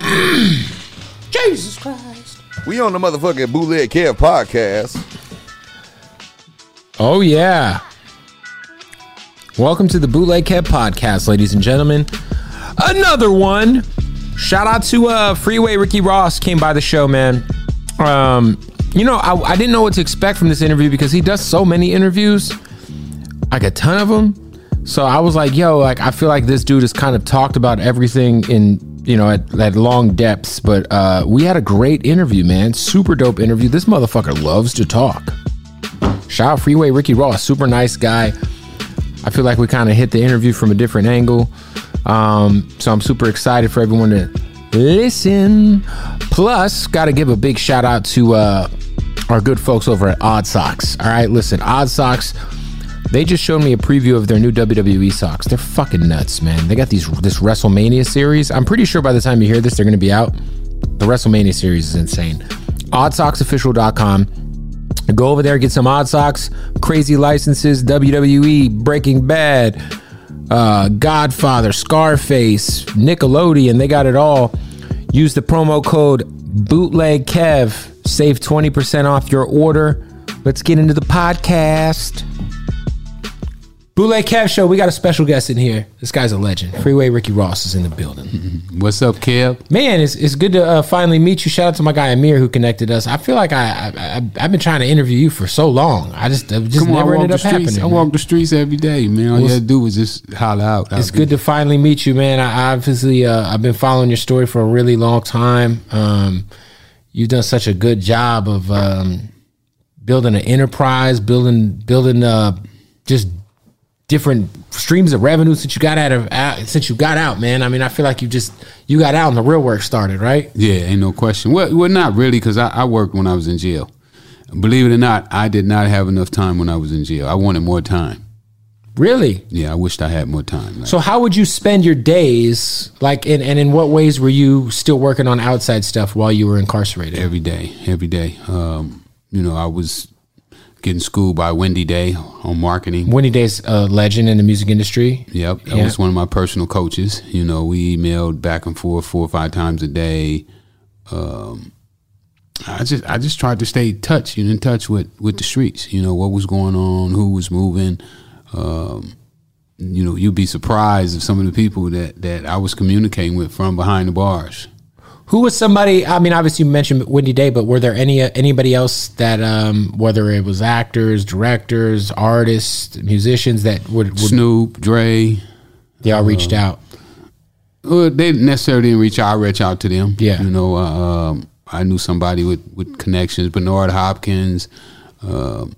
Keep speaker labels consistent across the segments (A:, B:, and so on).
A: Jesus Christ.
B: We on the motherfucking Bootleg Kev podcast.
A: Oh, yeah. Welcome to the Bootleg Kev podcast, ladies and gentlemen. Another one. Shout out to uh, Freeway Ricky Ross came by the show, man. Um, you know, I, I didn't know what to expect from this interview because he does so many interviews, like a ton of them. So I was like, yo, like I feel like this dude has kind of talked about everything in you know at, at long depths. But uh, we had a great interview, man. Super dope interview. This motherfucker loves to talk. Shout out Freeway Ricky Ross, super nice guy. I feel like we kind of hit the interview from a different angle. Um, so I'm super excited for everyone to listen. Plus, got to give a big shout out to uh, our good folks over at Odd Socks. All right, listen, Odd Socks. They just showed me a preview of their new WWE socks. They're fucking nuts, man. They got these this WrestleMania series. I'm pretty sure by the time you hear this, they're going to be out. The WrestleMania series is insane. OddSocksOfficial.com. Go over there, get some Odd Socks, crazy licenses, WWE, Breaking Bad, uh, Godfather, Scarface, Nickelodeon. They got it all. Use the promo code Bootleg Kev. Save 20% off your order. Let's get into the podcast. Bootleg Kev Show, we got a special guest in here. This guy's a legend. Freeway Ricky Ross is in the building.
C: What's up, Kev?
A: Man, it's, it's good to uh, finally meet you. Shout out to my guy Amir who connected us. I feel like I, I, I I've been trying to interview you for so long. I just it just
C: Come
A: never
C: I walk
A: ended up
C: streets.
A: happening.
C: I
A: man.
C: walk the streets every day, man. All you
A: Well,
C: gotta do was just holler out.
A: It's good to finally meet you, man. I obviously uh, I've been following your story for a really long time. Um, you've done such a good job of um, building an enterprise, building building uh, just different streams of revenue since you got out of out, since you got out, man. I mean, I feel like you just you got out and the real work started, right?
C: Yeah, ain't no question. Well, well, not really, because I, I worked when I was in jail. Believe it or not, I did not have enough time when I was in jail. I wanted more time.
A: Really?
C: Yeah, I wished I had more time. Like,
A: So how would you spend your days? Like, in, and in what ways were you still working on outside stuff while you were incarcerated?
C: every day, every day. Um, you know, I was getting schooled by Wendy Day on marketing.
A: Wendy Day's a legend in the music industry.
C: Yep, that
A: Yeah.
C: was one of my personal coaches. You know, we emailed back and forth four or five times a day. Um, I just I just tried to stay touch, you know, in touch with with the streets. You know what was going on, who was moving. Um, you know, you'd be surprised of some of the people that that I was communicating with from behind the bars.
A: Who was somebody? I mean, obviously you mentioned Wendy Day, but were there any anybody else that, um, whether it was actors, directors, artists, musicians that would, would
C: Snoop, Dre.
A: they all reached out?
C: Well, they didn't necessarily didn't reach out. I reach out to them.
A: Yeah.
C: you know, uh, um, I knew somebody with with connections. Bernard Hopkins. Um,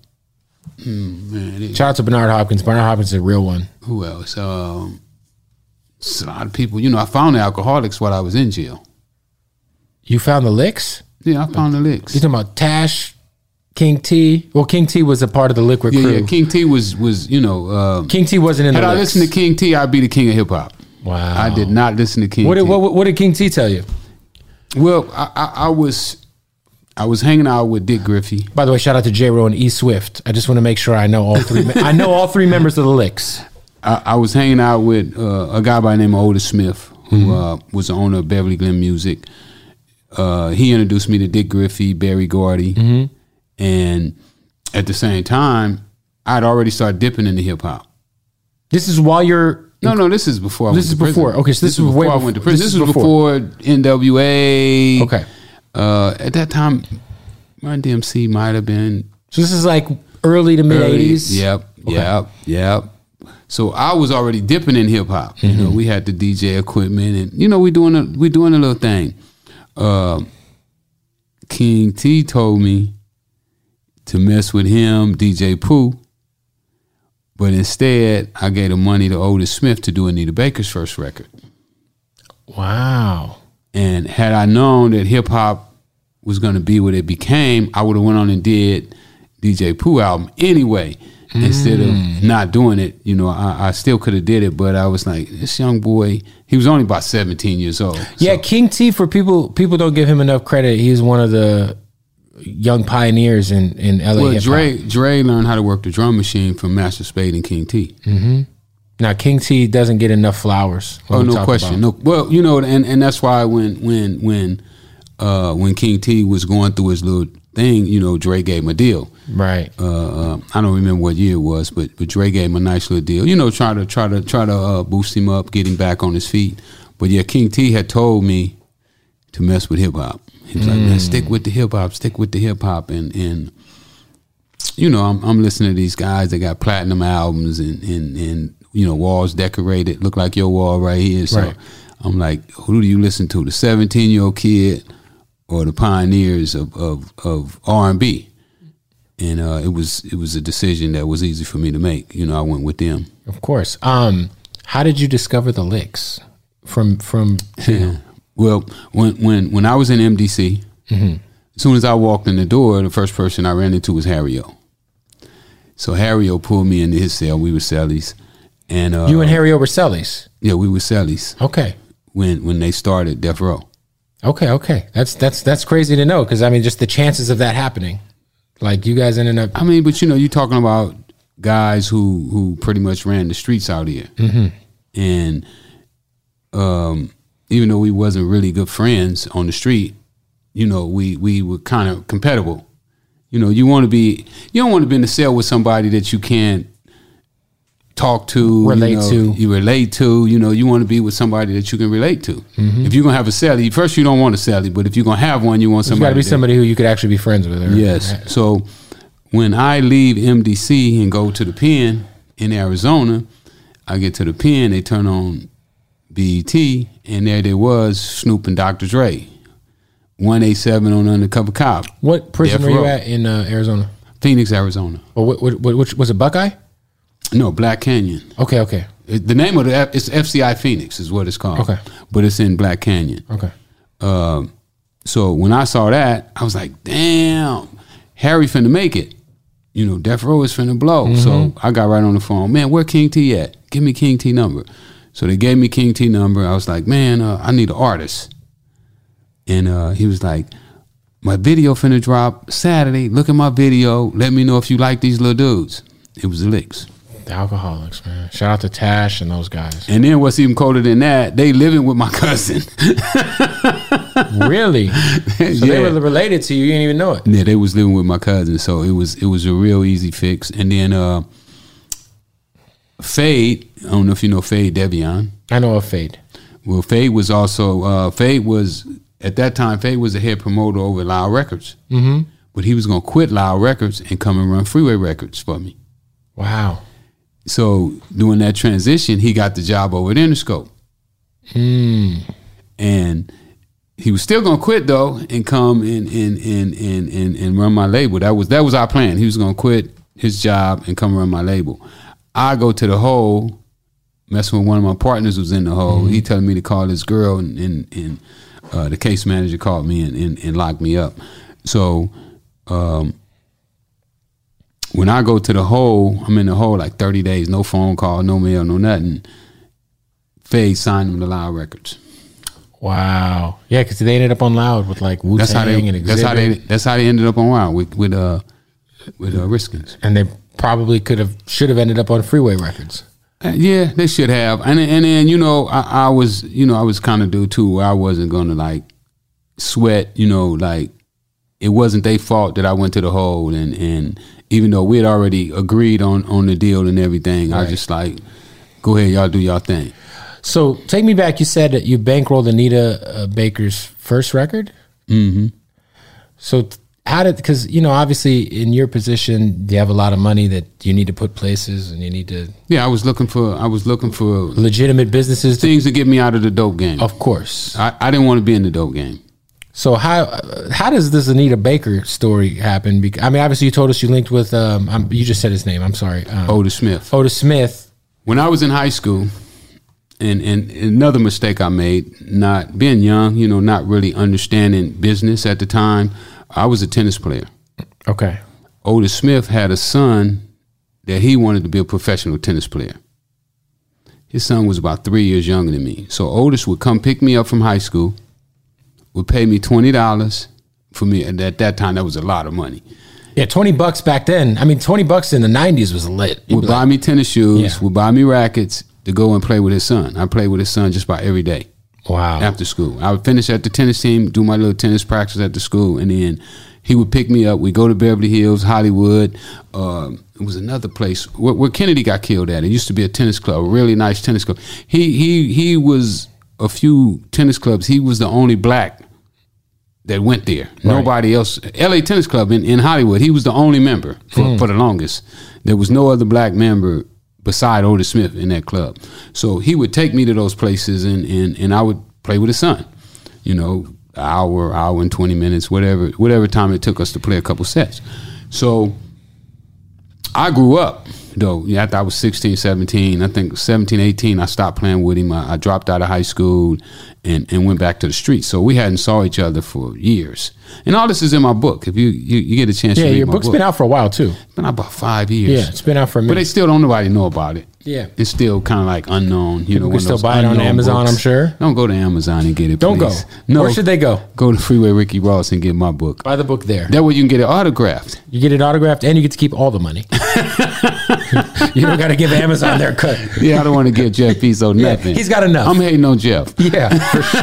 C: hmm, man, it-
A: Shout out to Bernard Hopkins. Bernard Hopkins is a real one.
C: who else? Um, a lot of people. You know, I found the Alkaholiks while I was in jail.
A: You found the licks?
C: Yeah, I found the licks.
A: You talking about Tash, King T? Well, King T was a part of the Likwit
C: Yeah,
A: crew.
C: yeah. King T was was you know. Uh,
A: King T wasn't in
C: had
A: the
C: I
A: licks.
C: listened to King T, I'd be the king of hip hop.
A: wow.
C: I did not listen to King
A: What
C: T.
A: did, what, what did King T tell you?
C: well, I, I, I was I was hanging out with Dick Griffey.
A: By the way, shout out to J. Ro and E. Swift. I just want to make sure I know all three. me- I know all three members of the Licks.
C: I, I was hanging out with uh, a guy by the name of Otis Smith, who uh, was the owner of Beverly Glen Music. Uh, he introduced me to Dick Griffey, Berry Gordy, and at the same time, I'd already started dipping into hip hop.
A: This is while you're.
C: No, no, this is before. I
A: This
C: went to
A: is before. Okay, so this was way
C: before I went to prison.
A: this
C: This,
A: is
C: was before, NWA.
A: Okay.
C: Uh, at that time, Run DMC might have been
A: So this is like early to mid eighties.
C: Yep, yep, yep. So I was already dipping in hip hop. You know, we had the DJ equipment, and you know, we doing a we doing a little thing. Uh, King T told me to mess with him, DJ Pooh. But instead, I gave the money to Otis Smith to do Anita Baker's first record.
A: Wow.
C: And had I known that hip hop was going to be what it became, I would have went on and did DJ Pooh album anyway. Instead of not doing it, you know, I, I still could have did it, but I was like, this young boy, he was only about 17 years old.
A: Yeah, King T. For people, people don't give him enough credit. He's one of the young pioneers in in LA.
C: Well,
A: hip-hop.
C: Dre, Dre learned how to work the drum machine from Master Spade and King T. Mm-hmm.
A: Now King T. doesn't get enough flowers.
C: Oh, no question. No, well, you know, and and that's why when when when uh, when King T was going through his little thing, you know, Dre gave him a deal.
A: Right.
C: uh, uh, I don't remember what year it was, but but Dre gave him a nice little deal. You know, try to try to try to uh, boost him up, get him back on his feet. But yeah, King T had told me to mess with hip hop. He was like, man, stick with the hip hop, stick with the hip hop, and and you know, I'm I'm listening to these guys that got platinum albums and and and you know walls decorated, look like your wall right here. So
A: Right.
C: I'm like, who do you listen to? The 17 year old kid or the pioneers of of, of R and B? And uh, it was it was a decision that was easy for me to make. You know, I went with them.
A: Of course. Um, how did you discover the licks? From from
C: Well, when when when I was in MDC, as soon as I walked in the door, the first person I ran into was Harry O. So Harry O pulled me into his cell. We were cellies, and uh,
A: you and Harry Obersellis.
C: yeah, we were cellies
A: Okay.
C: when when they started Death Row.
A: Okay, okay. That's that's that's crazy to know because I mean, just the chances of that happening, like you guys ended up.
C: I mean, but you know, you're talking about guys who who pretty much ran the streets out here, and um, even though we wasn't really good friends on the street, you know, we we were kind of compatible. You know, you want to be, you don't want to be in the cell with somebody that you can't talk to,
A: Relate
C: you know,
A: to.
C: you relate to. You know, you want to be with somebody that you can relate to.
A: Mm-hmm.
C: If you're gonna have a cellie, first you don't want a cellie, but if you're gonna have one, you want somebody.
A: to be
C: that-
A: somebody who you could actually be friends with. Or,
C: Yes. So when I leave MDC and go to the pen in Arizona, I get to the pen, they turn on BET, and there there was Snoop and Dr. Dre. 187 on Undercover Cop.
A: What prison were you at in uh, Arizona?
C: Phoenix, Arizona.
A: Or what, what, what, which was it? Buckeye?
C: No, Black Canyon.
A: Okay, okay,
C: It- the name of the F- it's FCI Phoenix is what it's called.
A: Okay.
C: But it's in Black Canyon.
A: okay.
C: Um, so when I saw that, I was like, damn, Harry finna make it. You know, Death Row is finna blow. So I got right on the phone. Man, where King T at? Give me King T number. So they gave me King T number. I was like, man, uh, I need an artist. And uh, he was like, my video finna drop Saturday. Look at my video. Let me know if you like these little dudes. It was the licks.
A: The Alkaholiks, man. Shout out to Tash and those guys.
C: And then what's even colder than that, they living with my cousin.
A: really? So they were related to you. You didn't even know it.
C: Yeah, they was living with my cousin, so it was it was a real easy fix. And then uh Fade, I don't know if you know Fade Devion.
A: I know of Fade.
C: Well, Fade was also uh Fade was at that time Fade was the head promoter over Loud Records. Mm-hmm. But he was gonna quit Loud Records and come and run Freeway Records for me.
A: Wow.
C: So doing that transition, he got the job over at Interscope. And he was still gonna quit though and come and and, and and and and run my label. That was that was our plan. He was gonna quit his job and come run my label. I go to the hole, messing with one of my partners who was in the hole. He telling me to call this girl, and, and, and uh, the case manager called me and, and, and locked me up. So um, when I go to the hole, I'm in the hole like 30 days, no phone call, no mail, no nothing. Fade signed them to Loud Records.
A: Wow. Yeah, because they ended up on Loud with like Wu
C: That's how they.
A: Tang and
C: That's how they.
A: Exhibit.
C: That's how they ended up on Loud with with uh with uh, Riskins.
A: and they probably could have should have ended up on Freeway Records.
C: Uh, yeah, they should have. And and then you know I, I was you know I was kind of dude too where I wasn't gonna like sweat. You know like it wasn't their fault that I went to the hole and and even though we had already agreed on on the deal and everything, I was just like, go ahead, y'all do y'all thing.
A: So take me back. You said that you bankrolled Anita uh, Baker's first record. Mm-hmm. So how did? Because you know, obviously, in your position, you have a lot of money that you need to put places, and you need to
C: Yeah, I was looking for I was looking for
A: legitimate businesses.
C: Things to get me out of the dope game.
A: of course.
C: I, I didn't want to be in the dope game.
A: So how how does this Anita Baker story happen? Because I mean, obviously, you told us you linked with. Um, I'm, you just said his name. I'm sorry. Um,
C: Otis Smith.
A: Otis Smith.
C: when I was in high school, and, and another mistake I made, not being young, you know, not really understanding business at the time, I was a tennis player.
A: Okay.
C: Otis Smith had a son that he wanted to be a professional tennis player. His son was about three years younger than me. So Otis would come pick me up from high school, would pay me $20 for me. And at that time, that was a lot of money.
A: Yeah, twenty bucks back then. I mean, twenty bucks in the '90s was lit. You'd
C: would buy
A: like,
C: me tennis shoes,
A: Yeah.
C: would buy me rackets to go and play with his son. I played with his son just about every day.
A: wow.
C: after school. I would finish at the tennis team, do my little tennis practice at the school, and then he would pick me up. We go to Beverly Hills, Hollywood. Um, it was another place where, where Kennedy got killed at. It used to be a tennis club, a really nice tennis club. He he he was a few tennis clubs. He was the only black that went there. Nobody else. L.A. Tennis Club in, in Hollywood. He was the only member for, hmm. for the longest. There was no other black member beside Otis Smith in that club. So he would take me to those places, and and, and I would play with his son. You know, hour, hour and twenty minutes, whatever whatever time it took us to play a couple sets. So I grew up though. Yeah, after I was 16, 17, I think 17, 18, I stopped playing with him. I, I dropped out of high school and, and went back to the streets. So we hadn't saw each other for years. And all this is in my book. If you you, you get a chance
A: yeah,
C: to read
A: your book's
C: book.
A: been out for a while too.
C: It's been out about five years.
A: Yeah, it's been out for a minute.
C: But they still don't nobody know about it.
A: Yeah.
C: It's still kind of like unknown. You know,
A: can still buy it on Amazon,
C: books.
A: I'm sure.
C: Don't go to Amazon and get it.
A: Don't
C: please.
A: go.
C: No.
A: Where should they go?
C: Go to Freeway Ricky Ross and get my book.
A: Buy the book there.
C: That way you can get it autographed.
A: You get it autographed, and you get to keep all the money. you don't got to give Amazon their cut.
C: Yeah, I don't want to give Jeff Bezos
A: Yeah,
C: nothing.
A: he's got enough.
C: I'm hating on Jeff.
A: Yeah, for sure.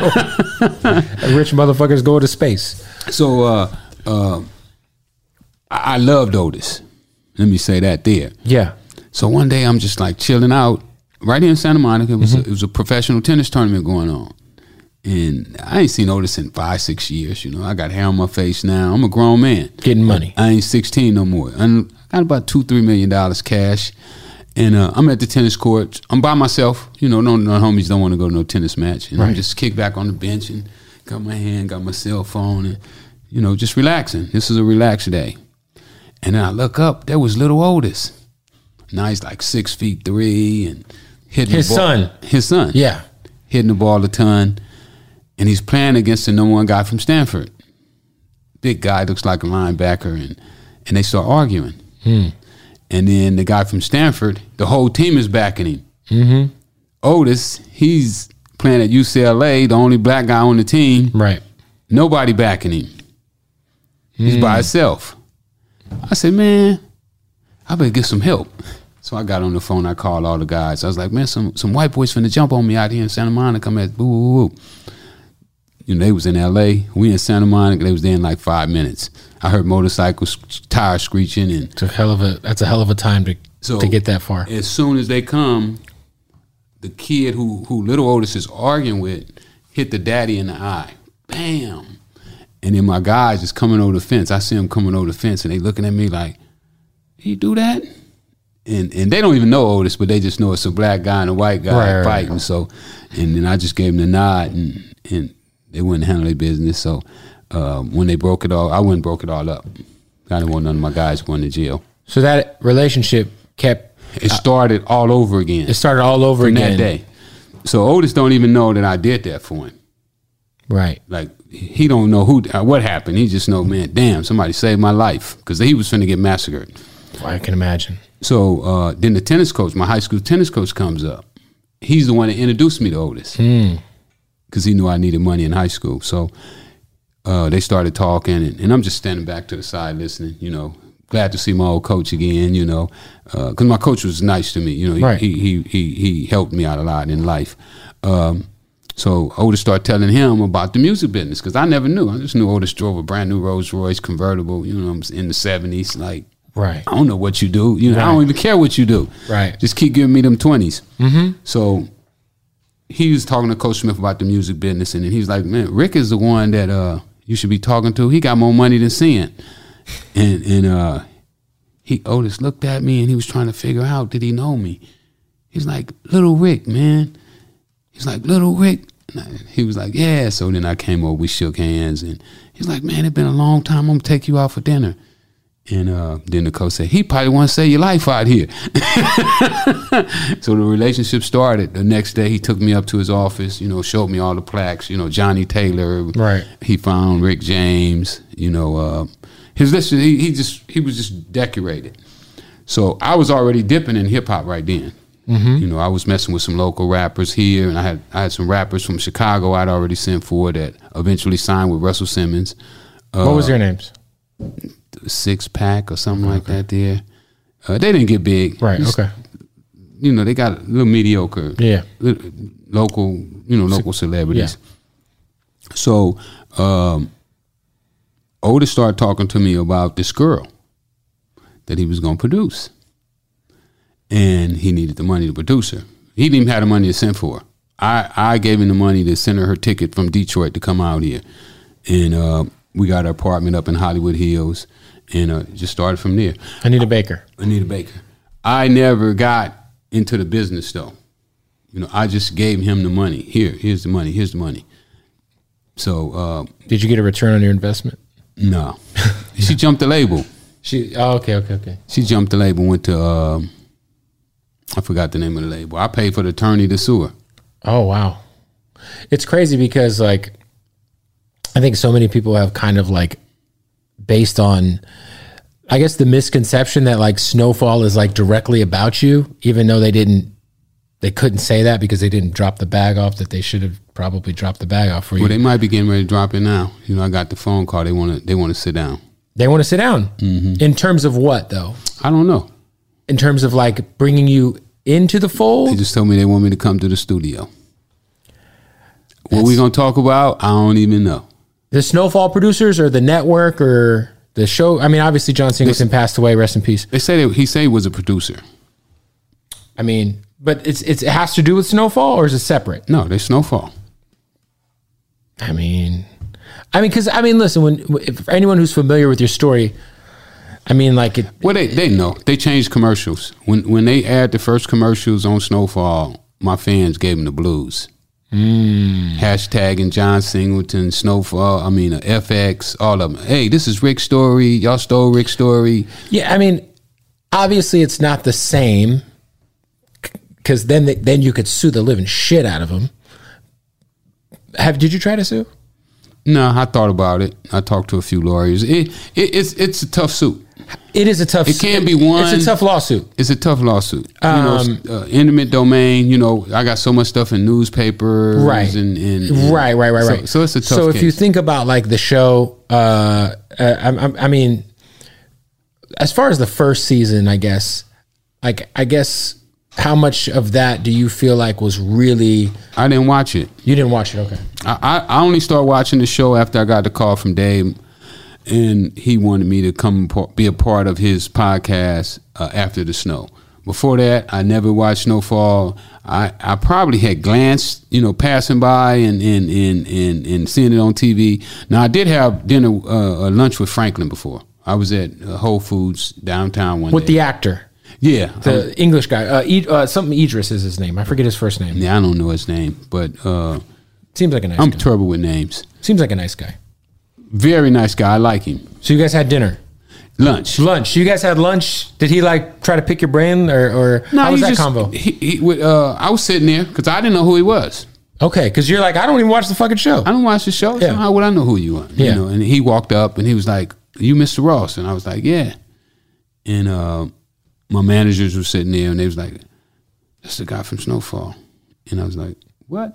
A: Rich motherfuckers go to space.
C: So uh, uh, I I loved Otis. Let me say that there.
A: Yeah.
C: So one day I'm just like chilling out right here in Santa Monica. It was,
A: Mm-hmm.
C: a, it was a professional tennis tournament going on. And I ain't seen Otis in five, six years. You know, I got hair on my face now. I'm a grown man.
A: Getting money.
C: I ain't 16 no more. And I got about two, three million dollars cash. And uh, I'm at the tennis court. I'm by myself. You know, no, no homies don't want to go to no tennis match. And I'm just kicked back on the bench and got my hand, got my cell phone, and you know, just relaxing. This is a relaxed day. And then I look up. There was little Otis. Now he's like six feet three and hitting
A: His
C: the ball.
A: His son.
C: His son
A: Yeah.
C: hitting the ball a ton, and he's playing against the number one guy from Stanford. Big guy, looks like a linebacker, and and they start arguing. And then the guy from Stanford, the whole team is backing him. Mm-hmm. Otis, he's playing at UCLA, the only black guy on the team.
A: Right.
C: Nobody backing him. He's by himself. I said, man, I better get some help. So I got on the phone. I called all the guys. I was like, man, some some white boys finna jump on me out here in Santa Monica. Come at boo boo boo. You know, they was in L.A. We in Santa Monica. They was there in like five minutes. I heard motorcycles, tires screeching, and
A: It's a hell of a. That's a hell of a time to
C: so
A: to get that far.
C: As soon as they come, the kid who who little Otis is arguing with hit the daddy in the eye. Bam. And then my guys is coming over the fence. I see them coming over the fence and they looking at me like, he do that? And and they don't even know Otis, but they just know it's a black guy and a white guy
A: Right, right,
C: fighting. So and then I just gave them the nod and and they wouldn't handle their business. So um, when they broke it all, I went and broke it all up. I didn't want none of my guys going to jail.
A: So that relationship kept
C: It started all over again
A: It started all over
C: from
A: again.
C: that day. So Otis don't even know that I did that for him.
A: Right.
C: Like he don't know who what happened. He just know, man, damn, somebody saved my life because he was finna get massacred.
A: I can imagine.
C: So uh, then the tennis coach, my high school tennis coach, comes up. He's the one that introduced me to Otis because he knew I needed money in high school. So uh, they started talking, and, and I'm just standing back to the side listening. You know, glad to see my old coach again. You know, because my coach was nice to me. You know, he,
A: Right.
C: he, he he he helped me out a lot in life. Um, so Otis started telling him about the music business because I never knew. I just knew Otis drove a brand new Rolls Royce convertible. You know, I'm in the '70s, like.
A: Right.
C: I don't know what you do. You know, I don't even care what you do.
A: Right.
C: Just keep giving me them 20s. Mm-hmm. So he was talking to Coach Smith about the music business, and then he's like, "Man, Rick is the one that uh, you should be talking to. He got more money than Sin." And and uh, he Otis looked at me, and he was trying to figure out did he know me. He's like, "Little Rick, man." He's like, "Little Rick." I- he was like, "Yeah." So then I came over, we shook hands, and he's like, "Man, it's been a long time. I'm gonna take you out for dinner." And uh, then the coach said, he probably want to save your life out here. so the relationship started. The next day, he took me up to his office, you know, showed me all the plaques, you know, Johnny Taylor.
A: Right.
C: He found Rick James, you know, uh, his list, he, he just, he was just decorated. So I was already dipping in hip hop right then. You know, I was messing with some local rappers here, and I had I had some rappers from Chicago I'd already sent for that eventually signed with Russell Simmons.
A: what was their names?
C: Six pack or something like that. There, uh, they didn't get big.
A: Right.
C: Just,
A: Okay.
C: You know, they got a little mediocre.
A: Yeah.
C: li- Local, you know, local celebrities. So, um, Otis started talking to me about this girl that he was going to produce, and he needed the money to produce her. He didn't even have the money to send for her. I, I gave him the money to send her her ticket from Detroit to come out here, and uh, we got her apartment up in Hollywood Hills, and uh, just started from there.
A: Anita Baker.
C: Anita Baker. I never got into the business though. You know, I just gave him the money. Here, here's the money. Here's the money. So uh,
A: Did you get a return on your investment?
C: no, she jumped the label.
A: She. Oh, okay. Okay. Okay.
C: She jumped the label. Went to um, I forgot the name of the label. I paid for the attorney to sue her.
A: Oh wow, it's crazy because like I think so many people have kind of like based on I guess the misconception that like Snowfall is like directly about you, even though they didn't they couldn't say that because they didn't drop the bag off that they should have probably dropped the bag off for you.
C: Well, they might be getting ready to drop it now. You know, I got the phone call. They want to. They want to sit down.
A: they want to sit down. Mm-hmm. In terms of what though?
C: I don't know.
A: In terms of like bringing you into the fold.
C: They just told me they want me to come to the studio. What we gonna talk about? I don't even know.
A: The Snowfall producers or the network or the show? I mean, obviously John Singleton passed away. Rest in peace.
C: They say that he say he was a producer.
A: I mean, but it's, it's it has to do with Snowfall or is it separate?
C: No, they snowfall.
A: I mean, I mean, because I mean, listen, when if anyone who's familiar with your story, I mean, like it,
C: Well, they they know they changed commercials when when they aired the first commercials on Snowfall. My fans gave them the blues. Hashtagging John Singleton, Snowfall. I mean, uh, FX, all of them. Hey, this is Rick's story. Y'all stole Rick's story.
A: yeah, I mean, obviously it's not the same because then they, then you could sue the living shit out of them. Have did you try to sue?
C: No, I thought about it. I talked to a few lawyers. It, it it's it's a tough suit.
A: It is a tough.
C: It can be one.
A: It's a tough lawsuit.
C: It's a tough lawsuit. you
A: Um,
C: know, uh, intimate domain. You know, I got so much stuff in newspapers.
A: right
C: And, and, and-
A: right right right
C: so-
A: right
C: So, it's a tough.
A: so if
C: case.
A: you think about like the show uh, uh I, I, I mean as far as the first season i guess like i guess how much of that do you feel like was really
C: I didn't watch it.
A: you didn't watch it okay
C: I, I I only started watching the show after I got the call from Dave, and he wanted me to come be a part of his podcast uh, after the snow. Before that, I never watched Snowfall. I, I probably had glanced, you know, passing by and and, and, and and seeing it on TV. Now I did have dinner, uh, uh, lunch with Franklin before. I was at uh, Whole Foods downtown one
A: with
C: day.
A: the actor
C: yeah,
A: the english guy uh, uh something idris is his name i forget his first name
C: yeah, I don't know his name, but uh,
A: seems like a nice
C: I'm
A: guy
C: trouble with names.
A: seems like a nice guy
C: Very nice guy. I like him.
A: so you guys had dinner
C: Lunch.
A: Lunch. You guys had lunch. Did he like try to pick your brain or, or how was that
C: just-
A: combo?
C: He, he, would, uh, I was sitting there because I didn't know who he was.
A: Okay, because you're like, I don't even watch the fucking show.
C: I don't watch the show,
A: Yeah.
C: so how would I know who you are?
A: Yeah.
C: You know, and he walked up and he was like, "You, Mr. Ross?" And I was like, "Yeah." And uh, my managers were sitting there and they was like, "That's the guy from Snowfall." And I was like, "What?"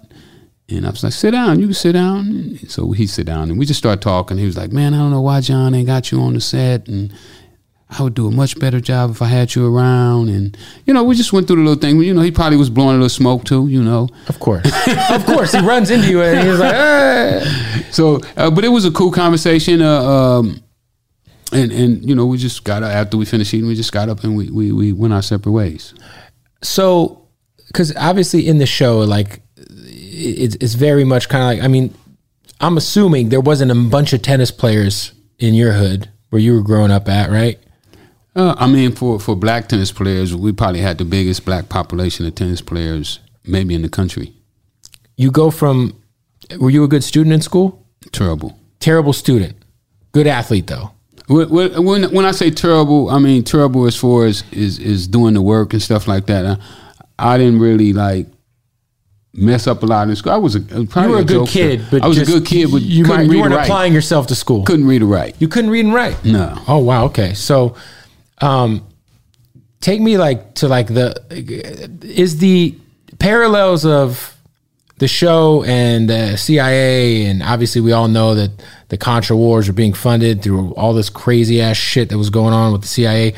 C: And I was like, "Sit down. You can sit down." And so he sit down and we just started talking. He was like, "Man, I don't know why John ain't got you on the set and." I would do a much better job if I had you around, and you know, we just went through the little thing. You know, he probably was blowing a little smoke too. You know,
A: Of course, of course. He runs into you and he's like, "Hey."
C: So, uh, but it was a cool conversation. Uh, um, and and you know, we just got up, after we finished eating, we just got up and we we, we went our separate ways.
A: So, because obviously in the show, like it's, it's very much kind of like I mean, I'm assuming there wasn't a bunch of tennis players in your hood where you were growing up at, right?
C: Uh, I mean, for for black tennis players, we probably had the biggest black population of tennis players maybe in the country.
A: You go from, were you a good student in school?
C: Terrible.
A: Terrible student, good athlete though.
C: When when when I say terrible, I mean terrible as far as is is doing the work and stuff like that. I, I didn't really like mess up a lot in school. I was a probably
A: You were a good
C: jokester.
A: kid, but
C: I was
A: just-
C: a good kid, but
A: you,
C: couldn't
A: might,
C: read
A: you weren't applying yourself to school.
C: Couldn't read or write.
A: You couldn't read and write.
C: No.
A: Oh wow. Okay. So, um, take me like to like the is the parallels of the show and the CIA and obviously we all know that the Contra wars are being funded through all this crazy ass shit that was going on with the CIA.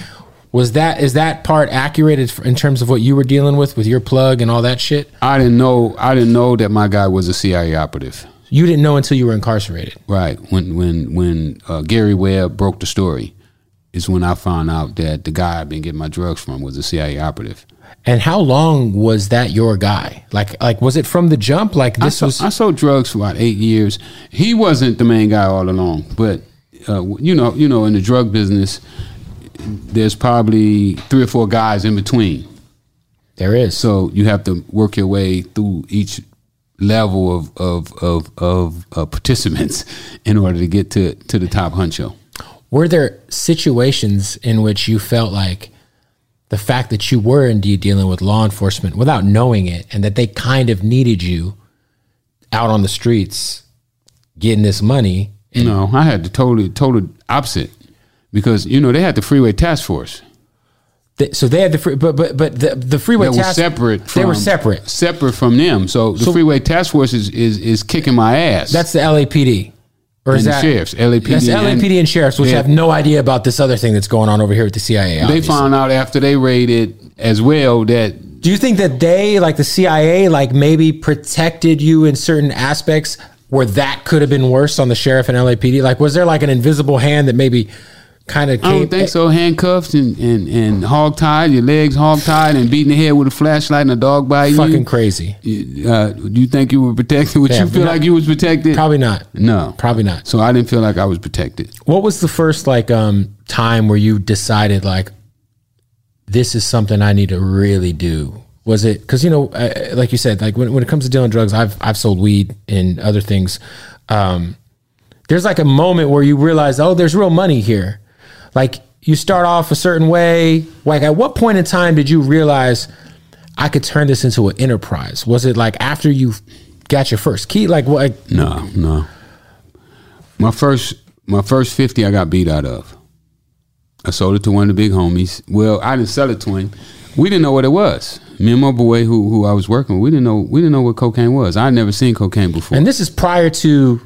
A: Was that is that part accurate in terms of what you were dealing with with your plug and all that shit?
C: I didn't know. I didn't know that my guy was a CIA operative.
A: You didn't know until you were incarcerated.
C: Right when when when uh, Gary Webb broke the story, is when I found out that the guy I'd been getting my drugs from was a CIA operative.
A: And how long was that your guy? Like like was it from the jump? Like
C: I
A: this
C: sold,
A: was
C: I sold drugs for about eight years. He wasn't the main guy all along, but uh, you know, you know, in the drug business, there's probably three or four guys in between.
A: there is.
C: So you have to work your way through each level of of of, of uh, participants in order to get to to the top huncho.
A: were there situations in which you felt like the fact that you were indeed dealing with law enforcement without knowing it and that they kind of needed you out on the streets getting this money
C: No, I had the totally total opposite because you know they had the freeway task force
A: Th- so they had the free, but but but the the freeway
C: was
A: task
C: separate. From,
A: they were separate
C: separate from them. So the
A: So-
C: freeway task force is is, is kicking my ass.
A: that's the LAPD or is
C: And the
A: that
C: sheriffs, LAPD
A: that's
C: and-
A: LAPD and sheriffs which
C: they-
A: have no idea about this other thing that's going on over here at the CIA
C: they found out after they raided as well that
A: Do you think that they, like the CIA, like maybe protected you in certain aspects where that could have been worse on the sheriff and LAPD? Like, was there like an invisible hand that maybe kind of
C: I don't think so. Handcuffed and, and, and hog tied, your legs hog tied, and beating the head with a flashlight and a dog biting
A: Fucking
C: you.
A: crazy.
C: Uh, do you think you were protected? Would
A: Yeah,
C: you feel
A: not-
C: like you was protected?
A: Probably not.
C: No,
A: Probably not.
C: So I didn't feel like I was protected.
A: What was the first like um time where you decided like this is something I need to really do? Was it because you know, uh, like you said, like when, when it comes to dealing drugs, I've I've sold weed and other things. Um, there's like a moment where you realize, oh, there's real money here. Like you start off a certain way. Like at what point in time did you realize I could turn this into an enterprise? Was it like after you got your first key? Like what?
C: No, no. My first my first fifty I got beat out of. I sold it to one of the big homies. Well, I didn't sell it to him. We didn't know what it was. Me and my boy who who I was working with, we didn't know we didn't know what cocaine was. I never seen cocaine before.
A: And this is prior to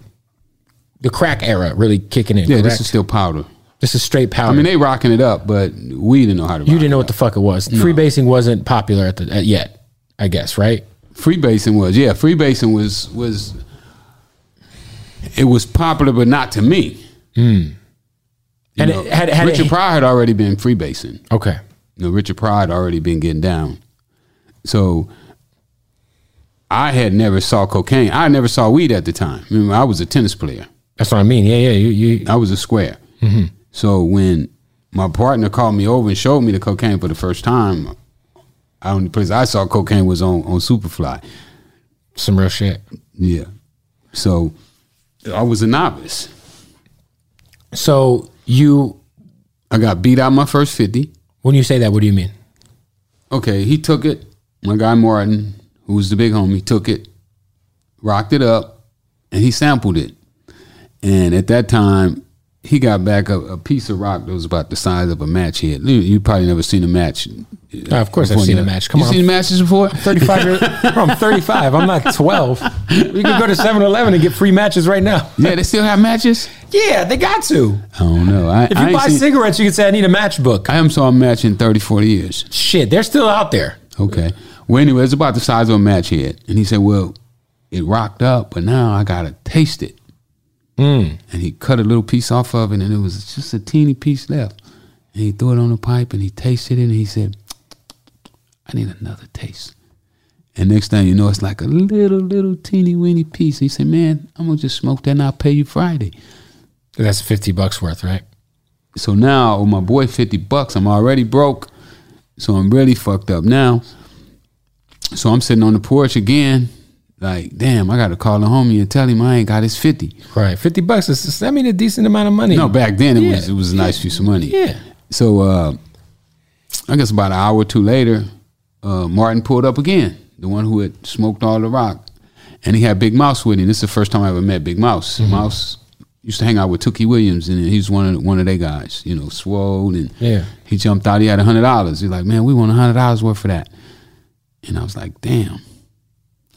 A: the crack era really kicking in.
C: yeah,
A: correct?
C: this is still powder.
A: This is straight power.
C: I mean, they rocking it up, but we didn't know how to.
A: you didn't know what the fuck it was. Freebasing wasn't popular at the at yet, I guess, right?
C: freebasing was. Yeah, freebasing was was. It was popular, but not to me. Hmm. You
A: And
C: know,
A: it had, had
C: Richard
A: it,
C: Pryor had already been freebasing.
A: okay.
C: You know, Richard Pryor had already been getting down. So I had never saw cocaine. I never saw weed at the time. Remember, I was a tennis player.
A: That's what I mean. Yeah, yeah. You, you
C: I was a square. Mm-hmm. So when my partner called me over and showed me the cocaine for the first time, I only place I saw cocaine was on on Superfly.
A: some real shit.
C: Yeah. So I was a novice.
A: So you
C: I got beat out my first fifty.
A: When you say that, what do you mean?
C: Okay, he took it. My guy Martin, who was the big homie, took it, rocked it up, and he sampled it. And at that time, he got back a, a piece of rock that was about the size of a match head. You, you probably never seen a match.
A: Uh, of course, I've seen a match. Come
C: you
A: on.
C: seen matches before?
A: 35 years, bro, I'm 35. I'm not 12. We can go to 7 Eleven and get free matches right now.
C: Yeah, they still have matches.
A: Yeah, they got to.
C: I don't know. I,
A: If you
C: ain't
A: buy
C: seen-
A: cigarettes, you can say, I need a matchbook.
C: I haven't saw a match in 30, 40 years.
A: Shit, they're still out there.
C: Okay. Well, anyway, it's about the size of a match head. And he said, Well, it rocked up, but now I got to taste it.
A: Mm.
C: And he cut a little piece off of it, and it was just a teeny piece left. And he threw it on the pipe, and he tasted it, and he said, I need another taste. And next thing you know, it's like a little, little teeny weeny piece. He said, Man, I'm going to just smoke that and I'll pay you Friday.
A: That's 50 bucks worth, right?
C: So now, with my boy 50 bucks, I'm already broke. So I'm really fucked up now. So I'm sitting on the porch again, like, damn, I got to call the homie and tell him I ain't got his 50.
A: Right. 50 bucks is, I mean, a decent amount of money.
C: No, back then it
A: Yeah.
C: was it was a nice piece of money.
A: Yeah.
C: So uh, I guess about an hour or two later, uh, Martin pulled up again, the one who had smoked all the rock, and he had Big Mouse with him. This is the first time I ever met Big Mouse.
A: Mm-hmm.
C: Mouse used to hang out with Tookie Williams, and he's one of one of their guys. You know, swole, and
A: Yeah.
C: he jumped out. He had a hundred dollars. He's like, man, we want a hundred dollars worth for that. And I was like, damn,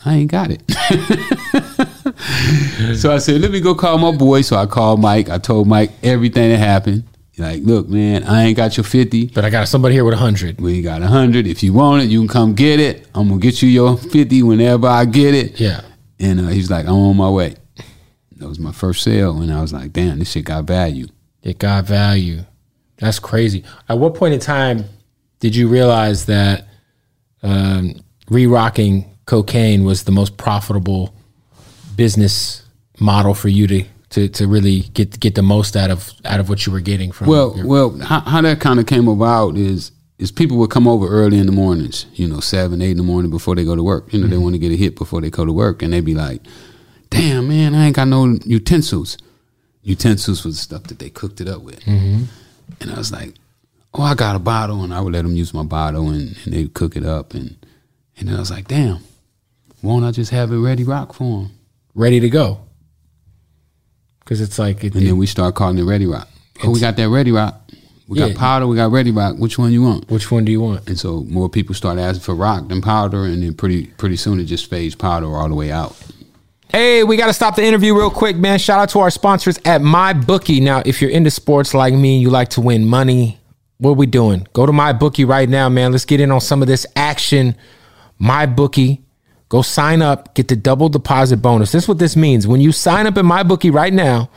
C: I ain't got it. so I said, let me go call my boy. So I called Mike. I told Mike everything that happened. Like, look, man, I ain't got your 50.
A: But I got somebody here with 100.
C: We got a 100. If you want it, you can come get it. I'm going to get you your 50 whenever I get it.
A: Yeah.
C: And uh, he's like, I'm on my way. That was my first sale. And I was like, damn, this shit got value.
A: It got value. That's crazy. At what point in time did you realize that um, re-rocking cocaine was the most profitable business model for you to, to, to really get get the most out of out of what you were getting from?
C: Well,
A: your-
C: well, how, how that kind of came about is is people would come over early in the mornings, you know, seven, eight in the morning before they go to work. You know, they mm-hmm. want to get a hit before they go to work, and they'd be like, "Damn, man, I ain't got no utensils." Utensils was the stuff that they cooked it up with, mm-hmm. and I was like, "Oh, I got a bottle," and I would let them use my bottle, and, and they cook it up, and and then I was like, "Damn, won't I just have it ready rock for them?"
A: ready to go. Because it's like it,
C: And then we start calling it Ready Rock. Oh, we got that Ready Rock. We got
A: Yeah.
C: powder. We got Ready Rock. Which one you want?
A: which one do you want?
C: And so more people start asking for rock than powder, and then pretty pretty soon it just fades powder all the way out.
A: Hey, we got to stop the interview real quick, man. Shout out to our sponsors at MyBookie. Now, if you're into sports like me, you like to win money, what are we doing? Go to MyBookie right now, man. Let's get in on some of this action. MyBookie. Go sign up, get the double deposit bonus. This is what this means. When you sign up in MyBookie right now,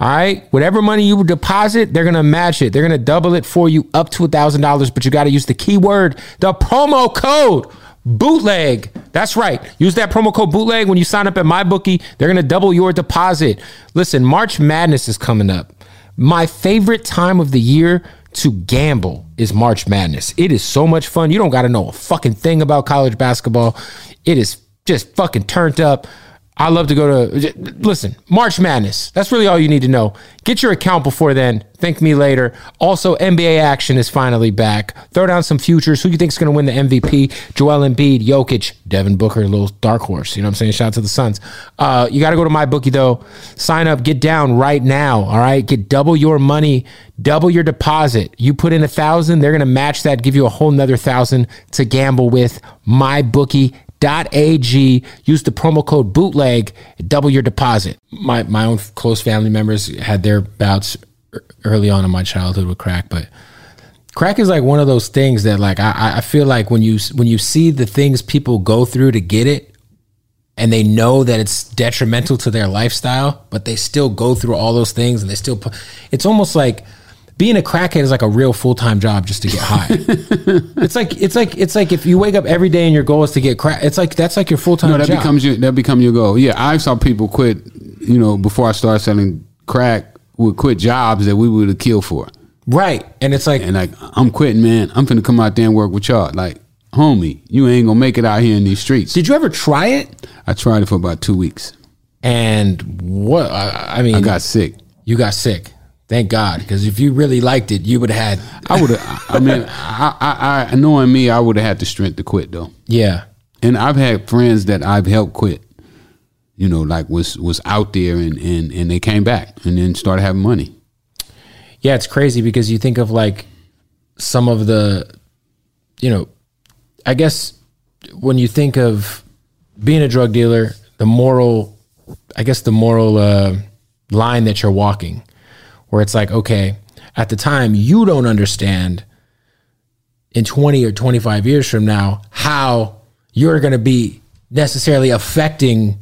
A: all right, whatever money you deposit, they're gonna match it. They're gonna double it for you up to a thousand dollars, but you gotta use the keyword, the promo code bootleg. That's right. Use that promo code bootleg when you sign up at MyBookie. They're gonna double your deposit. Listen, March Madness is coming up. My favorite time of the year to gamble is March Madness. It is so much fun. You don't got to know a fucking thing about college basketball. It is just fucking turned up. I love to go to listen, March Madness. That's really all you need to know. Get your account before then. Thank me later. Also, NBA action is finally back. Throw down some futures. Who do you think is going to win the MVP? Joel Embiid, Jokic, Devin Booker, little dark horse. You know what I'm saying? Shout out to the Suns. Uh, you got to go to MyBookie though. Sign up. Get down right now. All right. Get double your money. Double your deposit. You put in a thousand, they're going to match that. Give you a whole nother thousand to gamble with. MyBookie ag use the promo code bootleg double your deposit. My my own close family members had their bouts early on in my childhood with crack but crack is like one of those things that like i i feel like when you when you see the things people go through to get it and they know that it's detrimental to their lifestyle but they still go through all those things and they still put it's almost like being a crackhead is like a real full-time job just to get high it's like it's like it's like if you wake up every day and your goal is to get crack it's like that's like your full-time job.
C: No, that
A: job
C: becomes your that become your goal. Yeah, I saw people quit. You know, before I started selling crack, would quit jobs that we would have killed for.
A: right and it's like
C: And like, I'm quitting, man. I'm finna come out there and work with y'all. Like, homie, you ain't gonna make it out here in these streets.
A: did you ever try it
C: I tried it for about two weeks.
A: and what i, I mean
C: I got sick.
A: you got sick Thank God, because if you really liked it, you would have had.
C: I would have. I mean, I, I, I knowing me, I would have had the strength to quit though.
A: Yeah,
C: And I've had friends that I've helped quit. You know, like was was out there and and and they came back and then started having money.
A: yeah, it's crazy because you think of like some of the, you know, I guess when you think of being a drug dealer, the moral, I guess the moral uh, line that you're walking, where it's like, okay, at the time you don't understand in 20 or 25 years from now how you're going to be necessarily affecting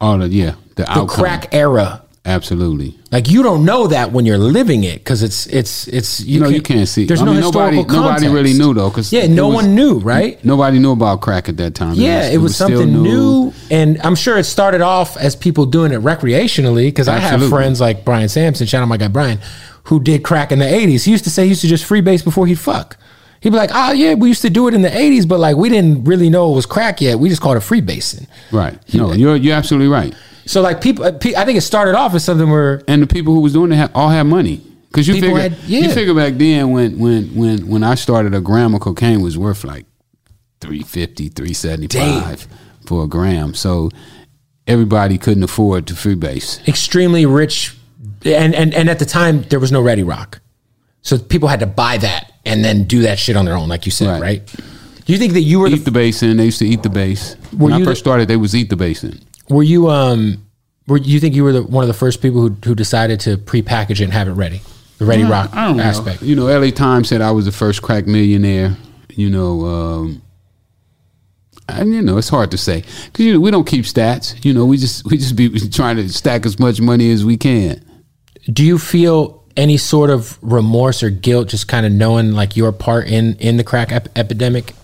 C: All the yeah, the,
A: the
C: outcome.
A: crack era.
C: Absolutely.
A: Like you don't know that when you're living it because it's it's it's
C: You know, you can't see.
A: There's
C: I
A: no
C: mean, nobody,
A: historical
C: nobody
A: context.
C: really knew though, because
A: yeah, no one knew, right?
C: Nobody knew about crack at that time.
A: Yeah, it was,
C: still
A: something new, and I'm sure it started off as people doing it recreationally. Because I have friends like Brian Sampson, shout out my guy Brian, who did crack in the '80s. He used to say he used to just freebase before he'd fuck. He'd be like, "Oh yeah, we used to do it in the '80s, but like we didn't really know it was crack yet. We just called it freebasing."
C: Right. No, you're you're absolutely right.
A: So like people, uh, I think it started off as something where
C: And the people who was doing it all had money. Because you figure,
A: had- yeah.
C: you figure back then when when when when I started, a gram of cocaine was worth like 350 375 for a gram. So everybody couldn't afford to freebase.
A: extremely rich and, and and at the time there was no ready rock so people had to buy that and then do that shit on their own like you said right,
C: Right.
A: do you think that you were
C: Eat
A: the,
C: the basin. They used to eat the base. When I
A: you
C: first
A: the-
C: started, they was eat the basin.
A: Were you um were you think you were the, one of the first people who, who decided to pre-package it and have it ready the ready rock
C: I don't
A: aspect
C: know. You know, LA Times said I was the first crack millionaire. You know, um, and you know, it's hard to say because you know, we don't keep stats. You know, we just we just be trying to stack as much money as we can.
A: do you feel any sort of remorse or guilt just kind of knowing like your part in in the crack ep- epidemic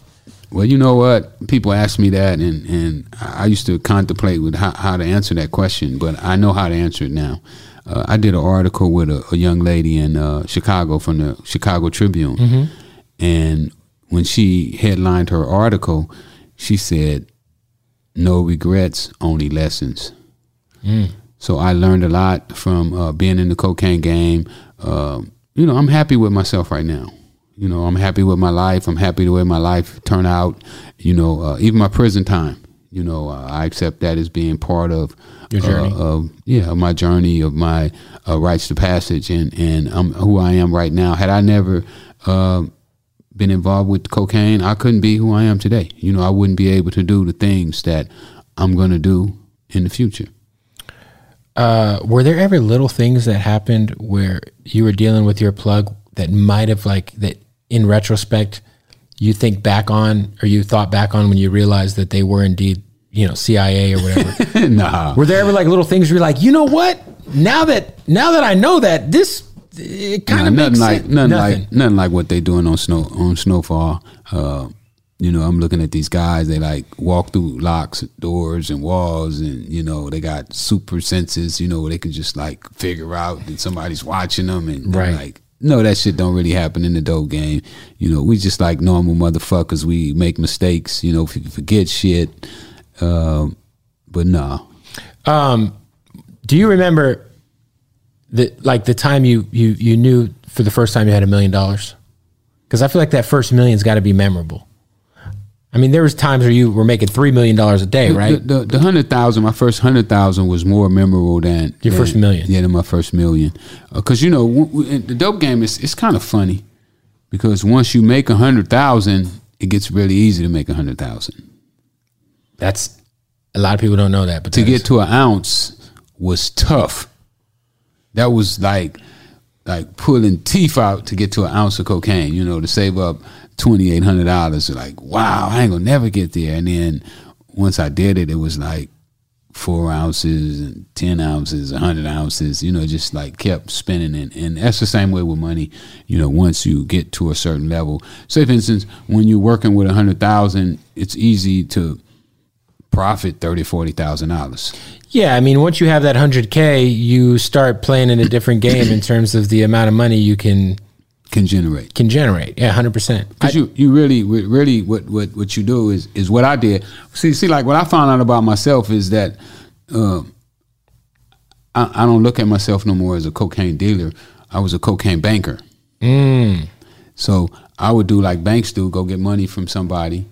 C: Well, you know what? People ask me that, and and I used to contemplate with how, how to answer that question, but I know how to answer it now. Uh, I did an article with a, a young lady in uh, Chicago from the Chicago Tribune, and when she headlined her article, she said, "No regrets, only lessons." So I learned a lot from uh, being in the cocaine game. Um, you know, I'm happy with myself right now. You know, I'm happy with my life. I'm happy the way my life turned out. You know, uh, even my prison time. You know, uh, I accept that as being part of
A: Your journey.
C: Uh, of, yeah, of my journey of my uh, rites to passage, and and who I am right now. Had I never uh, been involved with cocaine, I couldn't be who I am today. You know, I wouldn't be able to do the things that I'm going to do in the future.
A: uh, were there ever little things that happened where you were dealing with your plug that might have like that in retrospect you think back on or you thought back on when you realized that they were indeed you know CIA or whatever
C: nah,
A: were there ever like little things where you're like you know what now that now that I know that this it kind
C: Nah,
A: of
C: nothing
A: makes
C: like
A: sense.
C: nothing, like nothing like what they're doing on snow on snowfall. Uh, you know, I'm looking at these guys. They like walk through locks, doors, and walls, and you know they got super senses. You know, they can just like figure out that somebody's watching them, and
A: Right.
C: like. No, that shit don't really happen in the dope game. You know, we just like normal motherfuckers. We make mistakes. You know, forget shit. Um, but nah,
A: Um, do you remember the like the time you you you knew for the first time you had a million dollars? Because I feel like that first million's got to be memorable. I mean, there was times where you were making three million dollars a day, right?
C: The, the, the hundred thousand, my first hundred thousand was more memorable than
A: Your
C: than-
A: first million.
C: Yeah, than my first million. Uh, because you know, w- w- the dope game is it's kind of funny because once you make a hundred thousand, it gets really easy to make a hundred thousand.
A: That's a lot of people don't know that, but
C: To get to an ounce was tough. That was like like pulling teeth out to get to an ounce of cocaine. You know, to save up twenty eight hundred dollars. Like, wow, I ain't gonna never get there. And then once I did it, it was like four ounces and ten ounces, a hundred ounces. You know, just like kept spinning. And, and that's the same way with money. You know, once you get to a certain level, say for instance, when you're working with a hundred thousand, it's easy to profit thirty, forty thousand dollars.
A: Yeah. I mean, once you have that hundred k, you start playing in a different game in terms of the amount of money you can
C: Can generate.
A: can generate. Yeah, hundred percent.
C: Because you, you really, really, what, what, what you do is, is what I did. See, see, like what I found out about myself is that uh, I, I don't look at myself no more as a cocaine dealer. I was a cocaine banker.
A: Mm.
C: So I would do like banks do, go get money from somebody,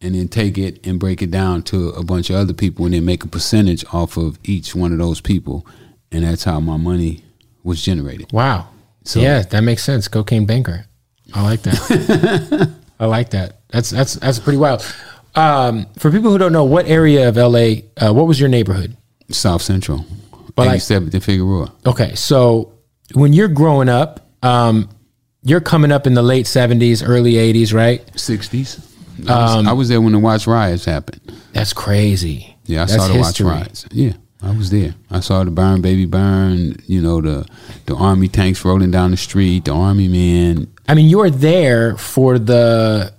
C: and then take it and break it down to a bunch of other people, and then make a percentage off of each one of those people, and that's how my money was generated.
A: Wow.
C: So-
A: yeah, that makes sense. Cocaine banker. I like that. I like that. That's that's that's pretty wild. Um, for people who don't know, what area of LA? Uh, what was your neighborhood?
C: South Central,
A: But like-
C: 87th and Figueroa.
A: Okay, so when you're growing up, um, you're coming up in the late '70s, early '80s, right?
C: 60s. I was, I was there when the Watts riots happened.
A: That's crazy.
C: Yeah, I
A: That's
C: saw the
A: history.
C: Watts riots. Yeah, I was there. I saw the burn, baby, burn. You know the the army tanks rolling down the street. The army men.
A: I mean, you were there for the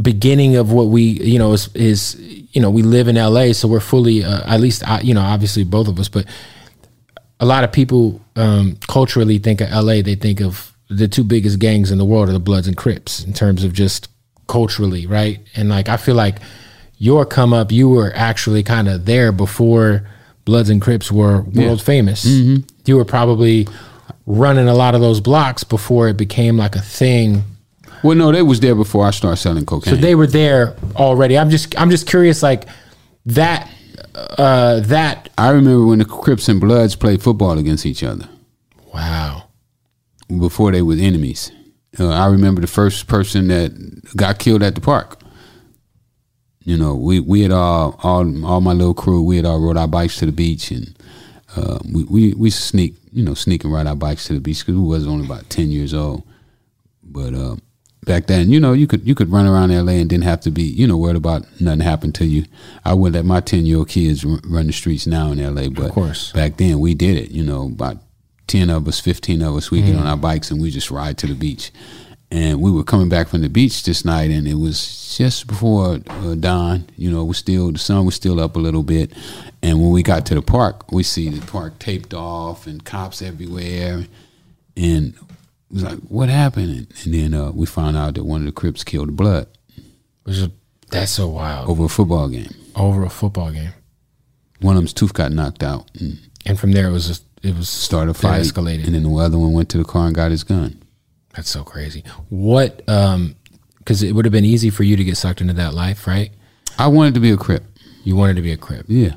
A: beginning of what we, you know, is, is you know, we live in LA, so we're fully, uh, at least, I, you know, obviously both of us, but a lot of people um, culturally think of LA. They think of the two biggest gangs in the world are the Bloods and Crips in terms of just culturally, right? And like, I feel like your come up, you were actually kind of there before Bloods and Crips were world famous. You were probably running a lot of those blocks before it became like a thing.
C: Well, no, they was there before I started selling cocaine.
A: So they were there already. I'm just I'm just curious, like that uh that
C: I remember when the Crips and Bloods played football against each other
A: wow.
C: before they were enemies. Uh, I remember the first person that got killed at the park. You know, we we had all all all my little crew. We had all rode our bikes to the beach, and uh, we we we sneak you know sneak and ride our bikes to the beach because we was only about ten years old. But uh, back then, you know, you could you could run around L.A. and didn't have to be you know worried about nothing happened to you. I wouldn't let my ten year old kids r- run the streets now in L.A. But of
A: course.
C: back then we did it. You know, about ten of us, fifteen of us, we get on our bikes and we just ride to the beach. And we were coming back from the beach this night, and it was just before uh, dawn. You know, was still the sun was still up a little bit. And when we got to the park, we see the park taped off and cops everywhere. And it was like, "What happened?" And then uh, we found out that one of the Crips killed the blood
A: Which is that's so wild.
C: over a football game.
A: Over a football game.
C: One of them's tooth got knocked out and
A: And from there it was just it was
C: started a fight.
A: escalated.
C: And then the other one went to the car and got his gun.
A: That's so crazy. What um because it would have been easy for you to get sucked into that life, right?
C: I wanted to be a Crip.
A: You wanted to be a crip.
C: Yeah.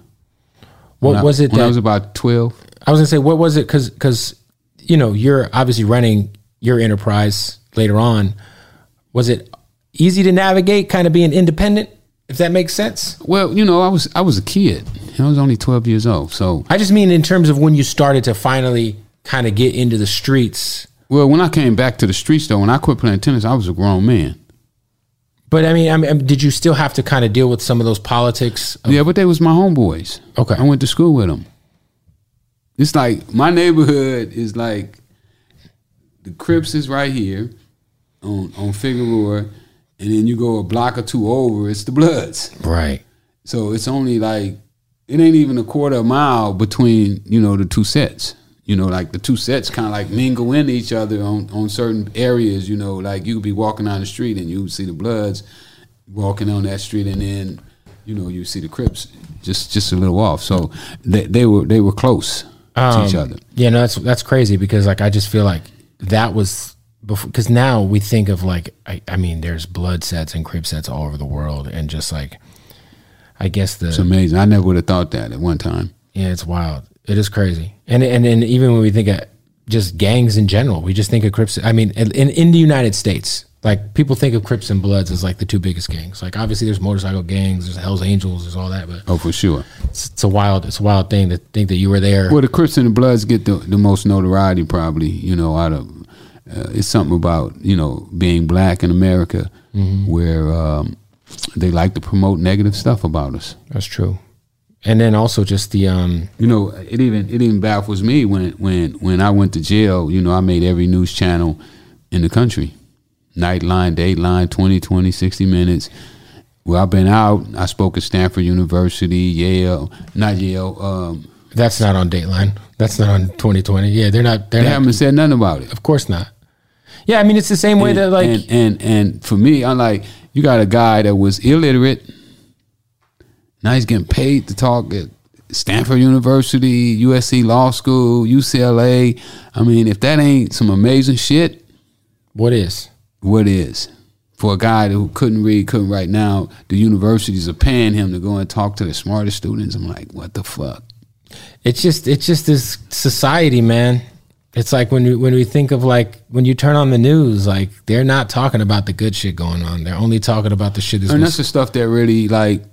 A: What
C: When I-
A: was it
C: when
A: that
C: I was about twelve?
A: I was gonna say, what was it? Because because you know you're obviously running your enterprise later on. Was it easy to navigate, kind of being independent, if that makes sense?
C: Well, you know, I was I was a kid. I was only twelve years old. So,
A: I just mean in terms of when you started to finally kind of get into the streets.
C: well, when I came back to the streets, though, when I quit playing tennis, I was a grown man.
A: But I mean, I mean, did you still have to kind of deal with some of those politics? of-
C: Yeah, but they was my homeboys.
A: Okay.
C: I went to school with them. It's like my neighborhood is like the Crips is right here on on Figueroa, and then you go a block or two over, it's the Bloods.
A: Right.
C: So it's only like it ain't even a quarter mile between you know the two sets. You know, like the two sets kind of like mingle in each other on on certain areas. You know, like you could be walking down the street and you would see the Bloods walking on that street, and then you know you see the Crips just just a little off. So they they were they were close to each
A: Um,
C: other.
A: Yeah, no, that's that's crazy because like I just feel like that was before because now we think of like I, I mean there's blood sets and crip sets all over the world and just like I guess the
C: It's amazing. I never would have thought that at one time.
A: yeah it's wild it is crazy and and and even when we think of just gangs in general we just think of crips I mean in in the United States like people think of crips and bloods as like the two biggest gangs like obviously there's motorcycle gangs there's Hell's Angels there's all that but
C: Oh, for sure.
A: it's, it's a wild it's a wild thing to think that you were there
C: Well, the Crips and the Bloods get the, the most notoriety, probably. You know, out of uh, it's something about you know being black in America, where um, they like to promote negative stuff about us.
A: that's true and then also just the um
C: You know, it even it even baffles me when when when I went to jail. You know, I made every news channel in the country, Nightline, Dateline, 20, 20, 60 Minutes. Well, I've been out. I spoke at Stanford University, Yale, not Yale. Um,
A: That's not on Dateline. That's not on 2020. Yeah, they're not. They're
C: they
A: not.
C: haven't said nothing about it.
A: Of course not. Yeah, I mean it's the same way
C: and,
A: that like
C: and, and and for me, I'm like, you got a guy that was illiterate. Now he's getting paid to talk at Stanford University, USC Law School, UCLA. I mean, if that ain't some amazing shit,
A: What is?
C: what is? For a guy who couldn't read, couldn't write now, the universities are paying him to go and talk to the smartest students. I'm like, what the fuck?
A: It's just it's just this society, man. It's like when we when we think of like when you turn on the news, like they're not talking about the good shit going on. They're only talking about the shit that's
C: And that's the stuff that really like,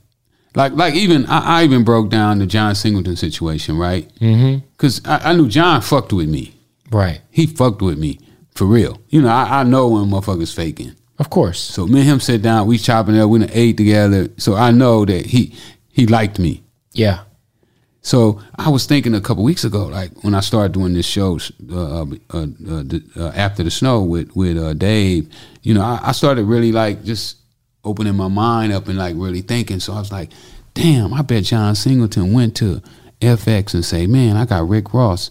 C: like, like even I, I even broke down the John Singleton situation, right? Mm-hmm. Because I, I knew John fucked with me.
A: right.
C: He fucked with me for real. You know, I, I know when motherfuckers faking.
A: Of course.
C: So me and him sit down, we chopping it up, we done ate together. So I know that he he liked me.
A: Yeah.
C: So I was thinking a couple weeks ago, like when I started doing this show uh, uh, uh, uh, after the snow with with uh, Dave, you know, I, I started really like just opening my mind up and like really thinking. So I was like, damn, I bet John Singleton went to FX and say, man, I got Rick Ross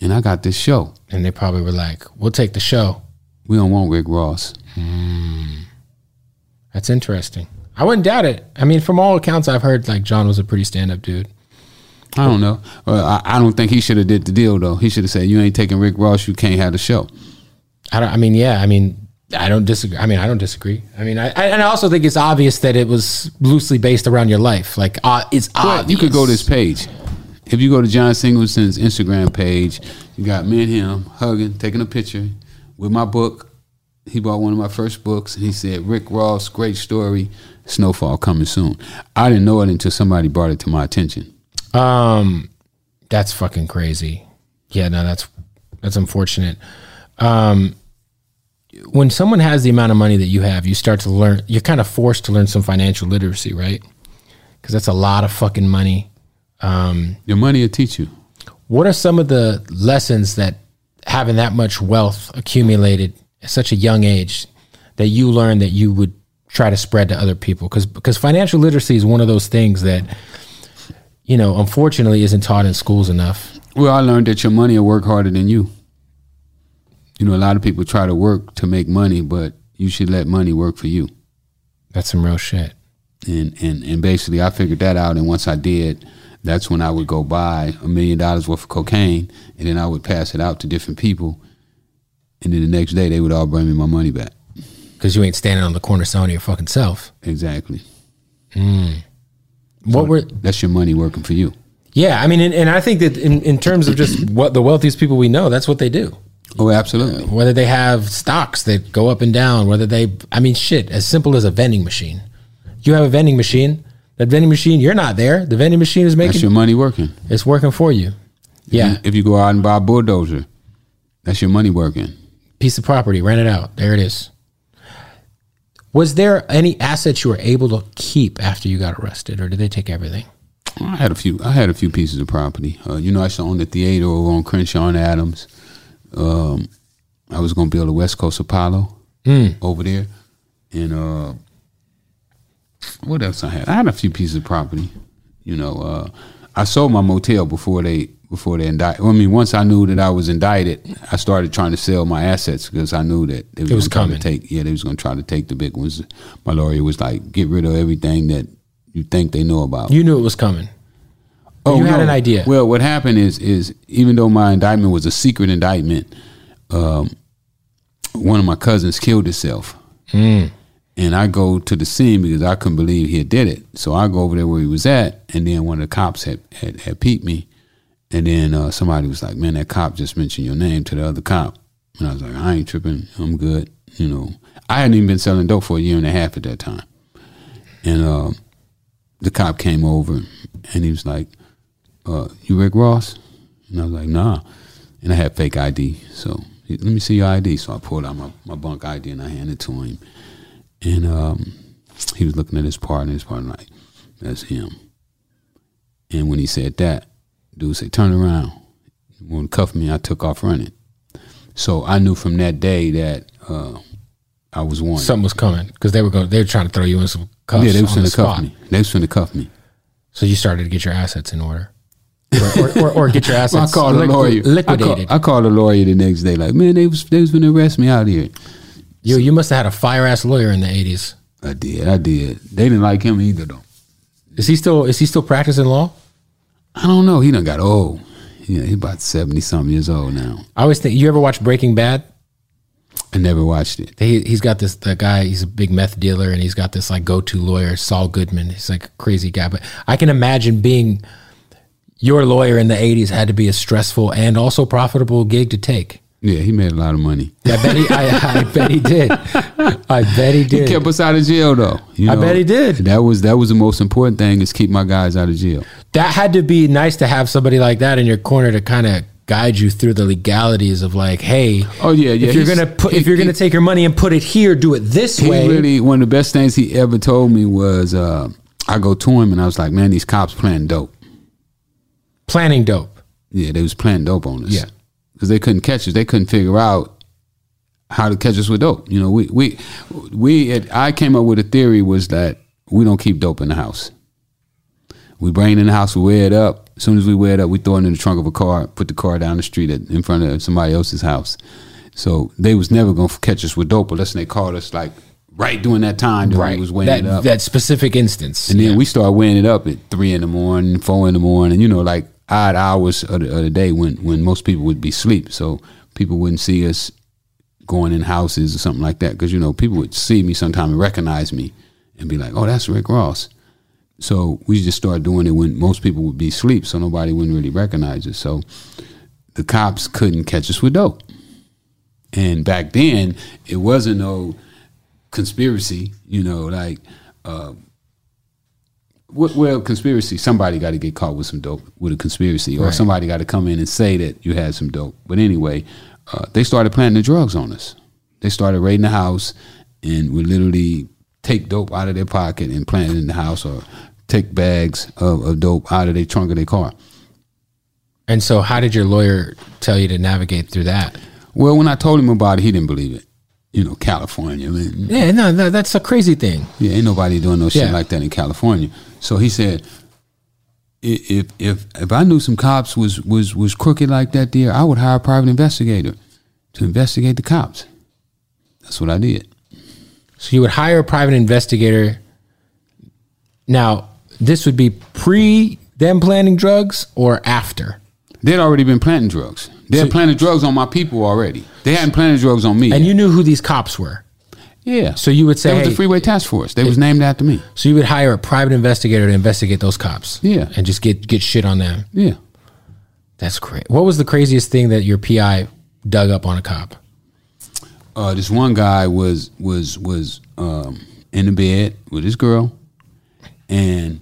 C: and I got this show.
A: And they probably were like, "We'll take the show."
C: We don't want Rick Ross.
A: That's interesting. I wouldn't doubt it. I mean, from all accounts I've heard, like John was a pretty stand up dude.
C: I don't know. Uh, I, I don't think he should have did the deal though. He should have said, "You ain't taking Rick Ross. You can't have the show."
A: I don't. I mean, yeah. I mean, I don't disagree. I mean, I don't disagree. I mean, I, I and I also think it's obvious that it was loosely based around your life. Like, uh, it's
C: But
A: obvious.
C: you could go to this page. If you go to John Singleton's Instagram page, you got me and him hugging, taking a picture with my book. He bought one of my first books, and he said, "Rick Ross, great story. Snowfall coming soon." I didn't know it until somebody brought it to my attention.
A: Um, that's fucking crazy. Yeah, no, that's that's unfortunate. Um, when someone has the amount of money that you have, you start to learn. You're kind of forced to learn some financial literacy, right? Because that's a lot of fucking money. Um,
C: Your money will teach you.
A: what are some of the lessons that having that much wealth accumulated at such a young age that you learned that you would try to spread to other people? Because because financial literacy is one of those things that you know unfortunately isn't taught in schools enough.
C: Well, I learned that your money will work harder than you. You know, a lot of people try to work to make money, but you should let money work for you.
A: That's some real shit.
C: and and and basically I figured that out. And once I did, that's when I would go buy a million dollars worth of cocaine, and then I would pass it out to different people, and then the next day they would all bring me my money back.
A: Because you ain't standing on the corner selling your fucking self.
C: Exactly. Mm.
A: What were?
C: That's your money working for you.
A: Yeah, I mean, and, and I think that in, in terms of just what the wealthiest people we know, that's what they do.
C: Oh, absolutely.
A: Whether they have stocks that go up and down, whether they, I mean, shit, as simple as a vending machine. You have a vending machine. That vending machine, you're not there. The vending machine is
C: That's
A: making
C: your money working.
A: it's working for you. Yeah,
C: If you go out and buy a bulldozer, that's your money working.
A: piece of property, rent it out. There it is. Was there any assets you were able to keep after you got arrested, or did they take everything?
C: I had a few. I had a few pieces of property. Uh, you know, I used to own the theater over on Crenshaw and Adams. Um, I was going to build a West Coast Apollo over there, and uh, what else I had? I had a few pieces of property. You know, uh, I sold my motel before they before they indicted. I mean, once I knew that I was indicted, I started trying to sell my assets because I knew that they
A: It was
C: try
A: coming.
C: to take. Yeah, they was going to try to take the big ones. My lawyer was like, "Get rid of everything that you think they know about."
A: You knew it was coming. Oh, you had an idea.
C: Well, what happened is is even though my indictment was a secret indictment, um, one of my cousins killed himself.
A: Hmm.
C: And I go to the scene because I couldn't believe he had did it. So I go over there where he was at, and then one of the cops had had, had peeped me, and then uh, somebody was like, "Man, that cop just mentioned your name to the other cop," and I was like, "I ain't tripping. I'm good." You know, I hadn't even been selling dope for a year and a half at that time, and um, the cop came over, and he was like, uh, you Rick Ross? And I was like, nah. And I had fake ID. So let me see your ID. So I pulled out my, my bunk ID and I handed it to him. And um, he was looking at his partner. His partner like, that's him. And when he said that, dude said, turn around. When he cuffed me, I took off running. So I knew from that day that uh, I was wanted.
A: Something was coming because they were going. They were trying to throw you in some cuffs
C: yeah, they was
A: on the
C: cuff me. They was to cuff me.
A: So you started to get your assets in order, or, or, or, or get your assets
C: Well, I called a lawyer.
A: liquidated.
C: I, call, I called a lawyer the next day, like, man, they was they was gonna arrest me out here.
A: you you must have had a fire ass lawyer in the eighties.
C: I did, I did. They didn't like him either, though.
A: Is he still is he still practicing law?
C: I don't know. He done got old. Yeah, he's about seventy something years old now.
A: I always think you ever watch Breaking Bad?
C: I never watched it.
A: He he's got this the guy. He's a big meth dealer, and he's got this like go to lawyer, Saul Goodman. He's like a crazy guy, but I can imagine being your lawyer in the '80s had to be a stressful and also profitable gig to take.
C: Yeah, he made a lot of money.
A: I bet he. I, I bet he did. I bet he did.
C: He kept us out of jail though. You
A: I bet he did.
C: That was that was the most important thing is keep my guys out of jail.
A: that had to be nice to have somebody like that in your corner to kind of guide you through the legalities of like, hey,
C: Oh, yeah, yeah,
A: If you're
C: he's-
A: gonna put,
C: he-
A: if you're gonna take your money and put it here, do it this
C: He
A: way.
C: really one of the best things he ever told me was uh, I go to him and I was like, man, these cops playing dope.
A: Planning dope.
C: Yeah, they was planning dope on us.
A: Yeah.
C: Because they couldn't catch us. They couldn't figure out how to catch us with dope. You know, we we we. Had, I came up with a theory was that we don't keep dope in the house. We bring it in the house, we wear it up. As soon as we wear it up, we throw it in the trunk of a car, put the car down the street at, in front of somebody else's house. So they was never gonna catch us with dope unless they called us like right during that time that we was weighing
A: that,
C: it up.
A: that specific instance.
C: And then
A: Yeah.
C: we start weighing it up at three in the morning, four in the morning, you know, like odd hours of the, of the day when, when most people would be asleep. So people wouldn't see us going in houses or something like that. Because, you know, people would see me sometime and recognize me and be like, oh, that's Rick Ross. So we just started doing it when most people would be asleep, so nobody wouldn't really recognize us. So the cops couldn't catch us with dope. And back then, it wasn't no conspiracy, you know, like, uh, well, conspiracy. Somebody got to get caught with some dope with a conspiracy, or
A: Right.
C: somebody got to come in and say that you had some dope. But anyway, uh, they started planting the drugs on us. They started raiding the house and would literally take dope out of their pocket and plant it in the house, or take bags of, of dope out of their trunk of their car.
A: and so, how did your lawyer tell you to navigate through that?
C: Well, when I told him about it, he didn't believe it. You know, California, man.
A: Yeah, no, no that's a crazy thing.
C: Yeah, ain't nobody doing no shit
A: Yeah.
C: like that in California. So he said, if if if I knew some cops was was was crooked like that, there, I would hire a private investigator to investigate the cops. That's what I did.
A: So you would hire a private investigator. Now, this would be pre them planning drugs or after.
C: They'd already been planting drugs. They had
A: So-
C: planted drugs on my people already. They hadn't planted drugs on me.
A: And you knew who these cops were.
C: Yeah.
A: So you would say,
C: that was
A: hey,
C: the Freeway Task Force. They was named after me.
A: so you would hire a private investigator to investigate those cops.
C: Yeah.
A: And just get get shit on them.
C: Yeah.
A: That's great. What was the craziest thing that your PI dug up on a cop?
C: uh, this one guy was was was um, in the bed with his girl, and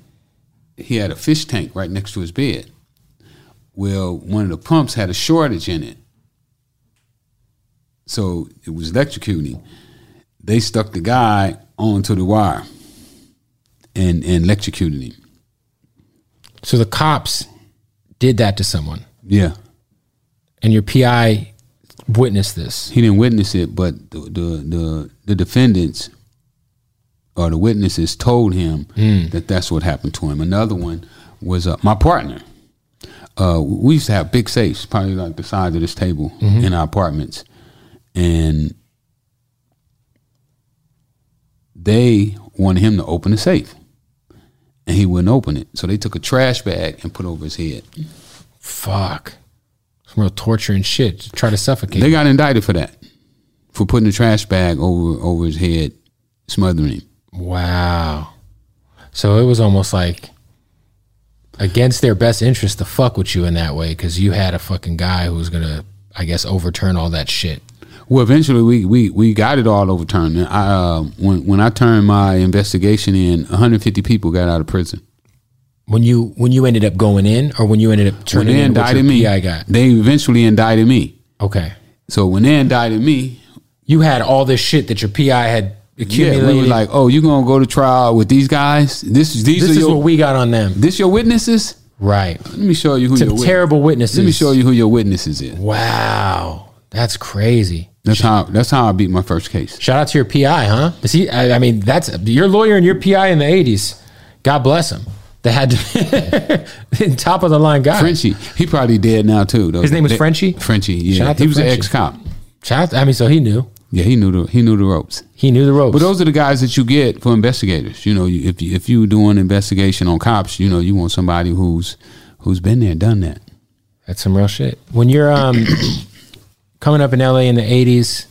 C: he had a fish tank right next to his bed. Well, one of the pumps had a shortage in it, so it was electrocuting. They stuck the guy onto the wire and and electrocuted him.
A: So the cops did that to someone,
C: Yeah,
A: and your PI witnessed this.
C: he didn't witness it, but the the the, the defendants or the witnesses told him that that's what happened to him. Another one was uh, my partner. Uh, we used to have big safes, probably like the size of this table in our apartments, and they wanted him to open the safe, and he wouldn't open it. So they took a trash bag and put over his head.
A: Fuck. Some real torture and shit to try to suffocate.
C: They got indicted for that, for putting a trash bag over over his head, smothering him.
A: Wow. So it was almost like against their best interest to fuck with you in that way because you had a fucking guy who was gonna, I guess, overturn all that shit.
C: Well, eventually we we, we got it all overturned. I, uh, when when I turned my investigation in, 150 people got out of prison.
A: When you when you ended up going in, or when you ended up
C: When
A: turning
C: they
A: in what your
C: me,
A: PI got.
C: they eventually indicted me.
A: Okay.
C: So when they indicted me,
A: You had all this shit that your PI had
C: yeah,
A: accumulated.
C: we were like, "Oh, you gonna go to trial with these guys? This is these
A: this
C: are
A: is
C: your
A: what we got on them.
C: this your witnesses?
A: Right.
C: Let me show you who
A: Some
C: your
A: terrible witnesses.
C: Let me show you who your witnesses is.
A: Wow. That's crazy.
C: That's how that's how I beat my first case.
A: Shout out to your PI, huh? Is he, I, I mean, that's your lawyer and your PI in the 80s. God bless him. They had to top of the line guy.
C: Frenchie, he probably dead now too. Though.
A: His name was
C: They-
A: Frenchie?
C: Frenchie, yeah, he was an ex cop.
A: Shout out, I mean, so he knew.
C: Yeah, he knew the he knew the ropes.
A: He knew the ropes.
C: But those are the guys that you get for investigators. You know, you- if you, if you doing investigation on cops, you know, you want somebody who's who's been there, done that.
A: That's some real shit. When you're um coming up in LA in the '80s,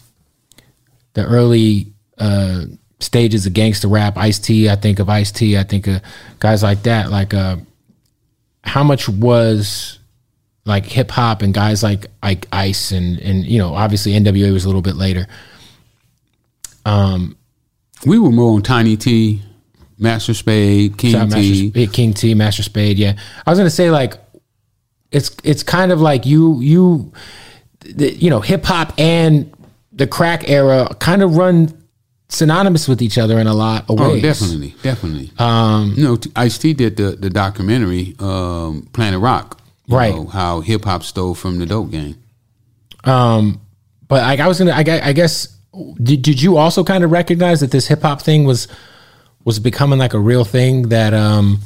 A: the early uh, stages of gangster rap, Ice T. I think of Ice T. I think of guys like that. Like, uh, how much was like hip hop and guys like like Ice and and you know obviously NWA was a little bit later.
C: Um, we were more on Tiny T, Master Spade, King T.
A: Master, King T, Master Spade. Yeah, I was gonna say like it's it's kind of like you you the, you know hip hop and the crack era kind of run synonymous with each other in a lot of ways.
C: Oh,
A: ways.
C: definitely, definitely. Um, you know, Ice T did the the documentary um, Planet Rock, you
A: Right.
C: know, how hip hop stole from the dope game.
A: Um, but like I was gonna, I, I guess, did, did you also kind of recognize that this hip hop thing was was becoming like a real thing that um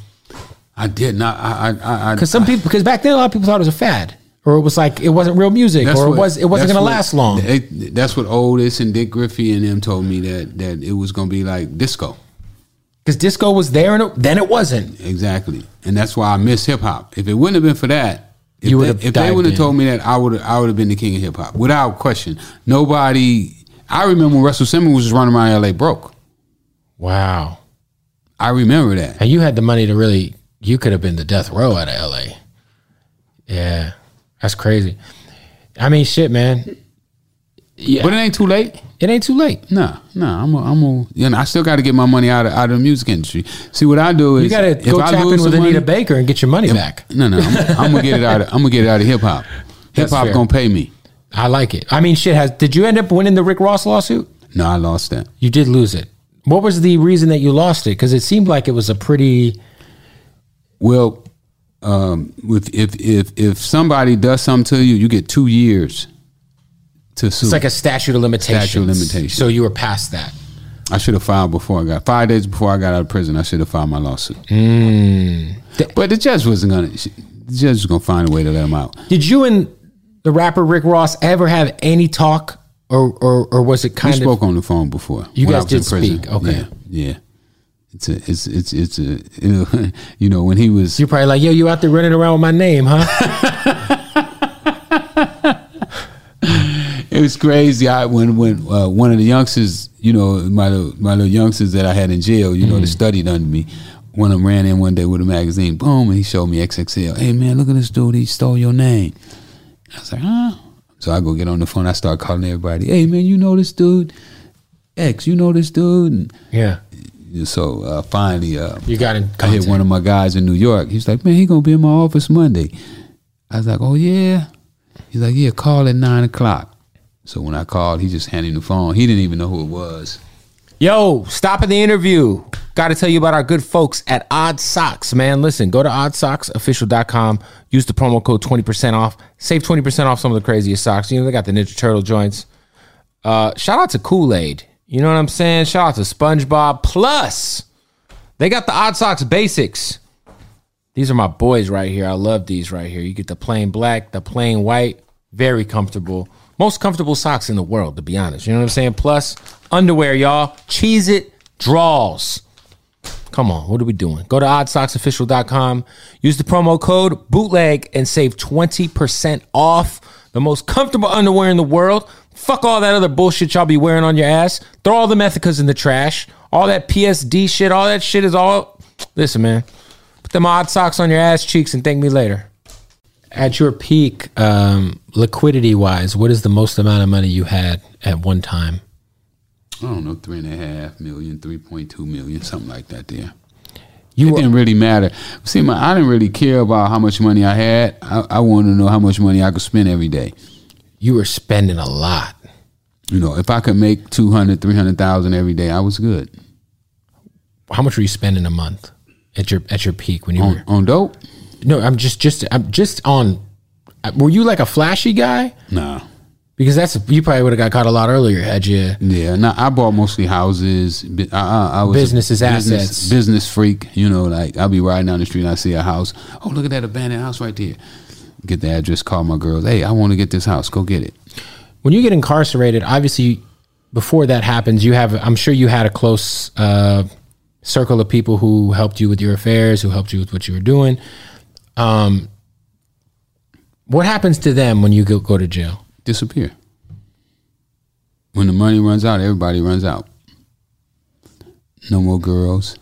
C: I did not. I, I, I,
A: because some people because back then a lot of people thought it was a fad or it was like it wasn't real music
C: That's
A: or
C: what-
A: it was it wasn't gonna
C: what-
A: last long
C: they- that's what Otis and Dick Griffey and them told me that that it was going to be like disco.
A: because disco was there and it, then it wasn't.
C: Exactly, and that's why I miss hip hop. If it wouldn't have been for that, if
A: You
C: they, if they would have told me that, I would I would have been the king of hip hop without question. Nobody. I remember when Russell Simmons was running around L.A. broke.
A: Wow,
C: I remember that.
A: and you had the money to really you could have been the death row out of L.A. Yeah, that's crazy. I mean, shit, man. Yeah,
C: But it ain't too late.
A: it ain't too late.
C: Nah, nah. I'm a, I'm a, you know, I still got to get my money out of out of the music industry. See what I do is
A: You got to go
C: I
A: tap in
C: lose
A: with Anita
C: money-
A: Baker and get your money back.
C: No, no, I'm, I'm gonna get it out. Of, I'm gonna get it out of hip hop. Hip hop gonna pay me.
A: I like it. I mean, shit. Has did you end up winning the Rick Ross lawsuit?
C: No, I lost that.
A: You did lose it. What was the reason that you lost it? Because it seemed like it was a pretty.
C: Well, um, with if if if somebody does something to you, you get two years to sue.
A: It's like a statute of limitations.
C: Statute of limitations.
A: So you were past that.
C: I should have filed before I got five days before I got out of prison. I should have filed my lawsuit.
A: Hmm.
C: But the judge wasn't gonna. The judge was gonna find a way to let him out.
A: Did you and the rapper Rick Ross ever have any talk, or or, or was it
C: We
A: kind of?
C: spoke on the phone before.
A: You guys did
C: prison.
A: speak, okay.
C: Yeah, yeah. It's a, it's it's it's a, you know, you know when he was
A: You're probably like, yo, you out there running around with my name, huh?
C: It was crazy. I when when uh, one of the youngsters, you know, my little, my little youngsters that I had in jail, you
A: Mm-hmm.
C: know, that studied under me. One of them ran in one day with a magazine, boom, and he showed me XXL. Hey man, look at this dude. He stole your name. I was like, huh? So I go get on the phone. I start calling everybody. Hey man, you know this dude? X, you know this dude? And
A: yeah.
C: So uh, finally, uh,
A: You got in
C: I hit one of my guys in New York. He's like, man, he gonna be in my office Monday. I was like, oh yeah. He's like, yeah, call at nine o'clock. So when I called, he just handed me the phone. He didn't even know who it was.
A: Yo, stop at the interview. Got to tell you about our good folks at Odd Socks, man. Listen, go to oddsocksofficial.com. Use the promo code 20% off. Save 20% off some of the craziest socks. You know, they got the Ninja Turtle joints. Uh, shout out to Kool Aid. You know what I'm saying? Shout out to SpongeBob. Plus, they got the Odd Socks Basics. These are my boys right here. I love these right here. You get the plain black, the plain white. Very comfortable. Most comfortable socks in the world, to be honest. You know what I'm saying? Plus, underwear, y'all. Cheese it, draws. Come on, what are we doing? Go to oddsocksofficial.com. Use the promo code bootleg and save 20% off the most comfortable underwear in the world. Fuck all that other bullshit y'all be wearing on your ass. Throw all the Methicas in the trash. All that PSD shit, all that shit is all. Listen, man. Put them odd socks on your ass cheeks and thank me later. At your peak, um, liquidity wise, what is the most amount of money you had at one time?
C: I don't know, three and a half million, 3.2 million, something like that there.
A: You
C: it
A: were,
C: didn't really matter. See, my, I didn't really care about how much money I had. I, I wanted to know how much money I could spend every day.
A: You were spending a lot.
C: You know, if I could make 200, 300,000 every day, I was good.
A: How much were you spending a month at your at your peak when you
C: On,
A: were?
C: on dope?
A: No, I'm just just I'm just on. Uh, were you like a flashy guy?
C: Nah.
A: Because that's you probably would have got caught a lot earlier had you.
C: Yeah, no, I bought mostly houses. I, I, I was
A: Businesses,
C: business,
A: assets.
C: business freak. You know, like I'll be riding down the street and I see a house. Oh, look at that abandoned house right there. Get the address. Call my girls. Hey, I want to get this house. Go get it.
A: When you get incarcerated, obviously, before that happens, you have. I'm sure you had a close uh, circle of people who helped you with your affairs, who helped you with what you were doing. Um, What happens to them when you go, go to jail?
C: disappear. When the money runs out, everybody runs out. No more girls.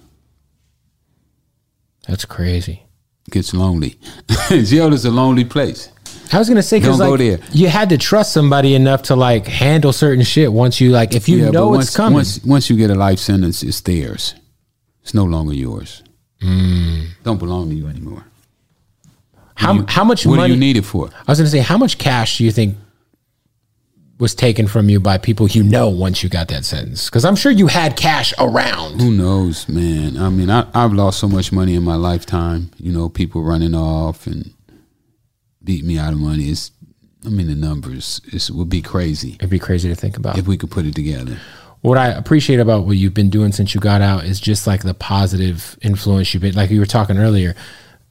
A: That's crazy.
C: Gets lonely. Jail is a lonely place.
A: I was gonna say because
C: go
A: like
C: there.
A: you had to trust somebody enough to like handle certain shit once you like if you
C: Yeah,
A: know
C: but
A: it's
C: once,
A: coming.
C: Once, once you get a life sentence, it's theirs. It's no longer yours.
A: Mm.
C: Don't belong to you anymore.
A: how
C: You-
A: how much
C: What
A: money?
C: do you need it for?
A: I was gonna say how much cash do you think was taken from you by people you know once you got that sentence? Because I'm sure you had cash around.
C: Who knows, man? I mean, I, I've lost so much money in my lifetime. You know, people running off and beat me out of money. It's, I mean, the numbers it would be crazy
A: It'd be crazy to think about.
C: if we could put it together.
A: what I appreciate about what you've been doing since you got out is just like the positive influence you've been like you were talking earlier.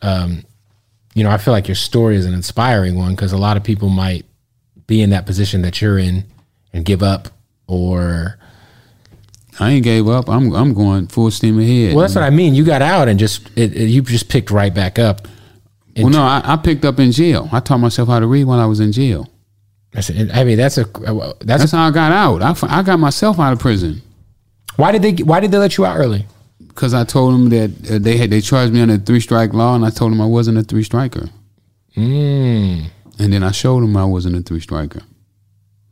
A: Um, you know, I feel like your story is an inspiring one because a lot of people might be in that position that you're in and give up or
C: I ain't gave up. I'm I'm going full steam ahead.
A: well that's what I mean you got out and just it, it- you just picked right back up
C: well, no, I, I picked up in jail. I taught myself how to read while I was in jail.
A: I said- I mean that's a that's,
C: That's
A: a,
C: how I got out. I, I got myself out of prison
A: why did they why did they let you out early
C: because I told them that uh, they had they charged me under the three strike law, and I told them I wasn't a three striker.
A: mm.
C: And then I showed them I wasn't a three striker,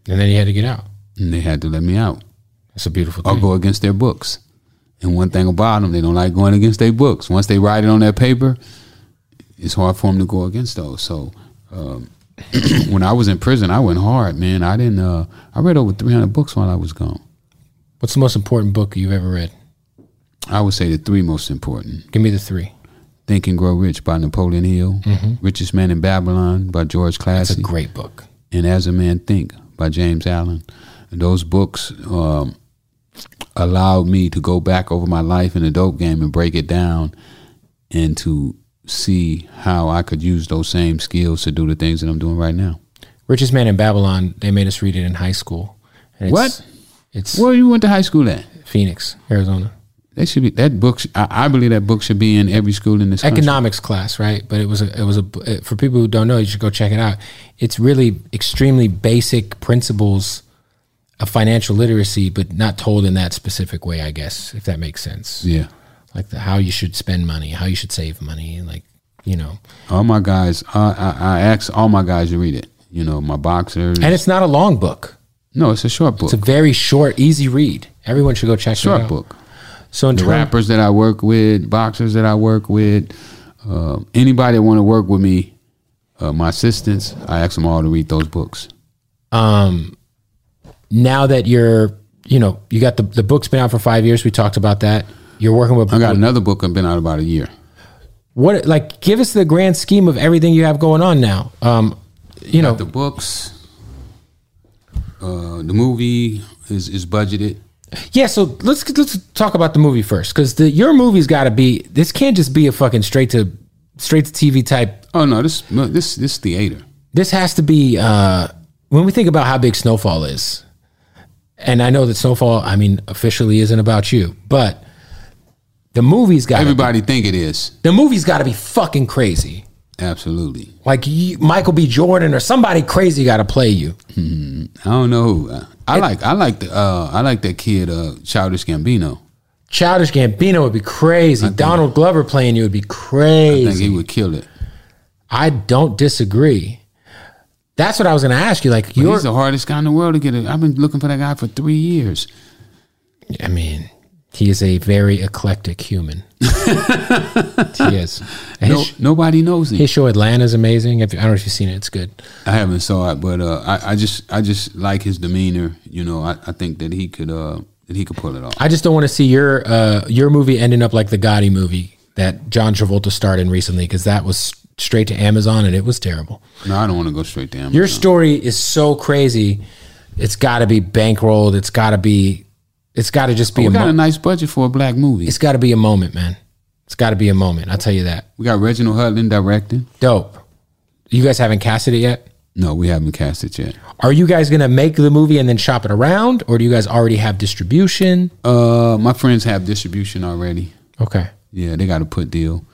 A: and then you had to get out
C: and they had to let me out.
A: that's a beautiful
C: or
A: thing
C: go against their books. And one thing about them, they don't like going against their books. Once they write it on their paper, it's hard for them to go against those. So um, when I was in prison, I went hard, man. I didn't. Uh, I read over three hundred books while I was gone.
A: what's the most important book you've ever read
C: I would say the three most important:
A: give me the three
C: Think and Grow Rich by Napoleon Hill, Richest Man in Babylon by George
A: Mm-hmm. it's a great book
C: and As a Man Think by James Allen. And those books um, allowed me to go back over my life in the dope game and break it down and to see how I could use those same skills to do the things that I'm doing right now.
A: Richest Man in Babylon. They made us read it in high school. It's,
C: What?
A: It's
C: Where you went to high school at?
A: Phoenix, Arizona.
C: That should be that book. I, I believe that book should be in every school in this country.
A: Economics class, right? But it was a, it was a for people who don't know, you should go check it out. It's really extremely basic principles of financial literacy, but not told in that specific way. I guess if that makes sense.
C: Yeah.
A: Like the how you should spend money, how you should save money, like you know.
C: All my guys, I, I, I ask all my guys to read it. You know, my boxers.
A: And it's not a long book.
C: no, it's a short book.
A: It's a very short, easy read. Everyone should go check it
C: short
A: out.
C: book.
A: So in
C: the
A: terms,
C: rappers that I work with, boxers that I work with, uh, anybody that want to work with me, uh, my assistants, I ask them all to read those books.
A: um, now that you're, you know, you got the the book's been out for five years. We talked about that. You're working with
C: I got another book I've been out about a year.
A: what like give us the grand scheme of everything you have going on now. Um, you know,
C: the books. Uh, the movie is is budgeted.
A: Yeah. So let's let's talk about the movie first because the your movie's got to be. This can't just be a fucking straight to straight to TV type.
C: Oh no, this no, this this theater.
A: This has to be uh, when we think about how big Snowfall is. And I know that Snowfall, I mean, officially isn't about you, but the movie's got
C: Everybody think it is.
A: the movie's got to be fucking crazy.
C: Absolutely.
A: Like you, Michael B. Jordan or somebody crazy got to play you.
C: I don't know. Who. I like I like the uh, I like that kid uh, Childish Gambino.
A: Childish Gambino would be crazy. Donald Glover playing you would be
C: I think
A: crazy.
C: he would kill it.
A: I don't disagree. That's what I was going to ask you. Like you're,
C: he's the hardest guy in the world to get it. I've been looking for that guy for three years.
A: I mean, he is a very eclectic human. he is.
C: No,
A: His,
C: nobody knows him.
A: his show Atlanta is amazing. If, I don't know if you've seen it. It's good.
C: I haven't saw it, but uh, I, I just I just like his demeanor. You know, I, I think that he could uh, that he could pull it off.
A: I just don't want to see your uh, your movie ending up like the Gotti movie that John Travolta starred in recently because that was straight to Amazon and it was terrible.
C: No, I don't want to go straight to him.
A: Your story is so crazy. It's got to be bankrolled. It's got to be. It's got to just be
C: we
A: a.
C: got
A: Mo-
C: a nice budget for a black movie.
A: it's got to be a moment, man. It's got to be a moment. I'll tell you that.
C: We got Reginald Hudlin directing.
A: Dope. You guys haven't casted it yet.
C: No, we haven't cast it yet.
A: Are you guys gonna make the movie and then shop it around, or do you guys already have distribution?
C: Uh, my friends have distribution already.
A: Okay.
C: Yeah, they got a put deal.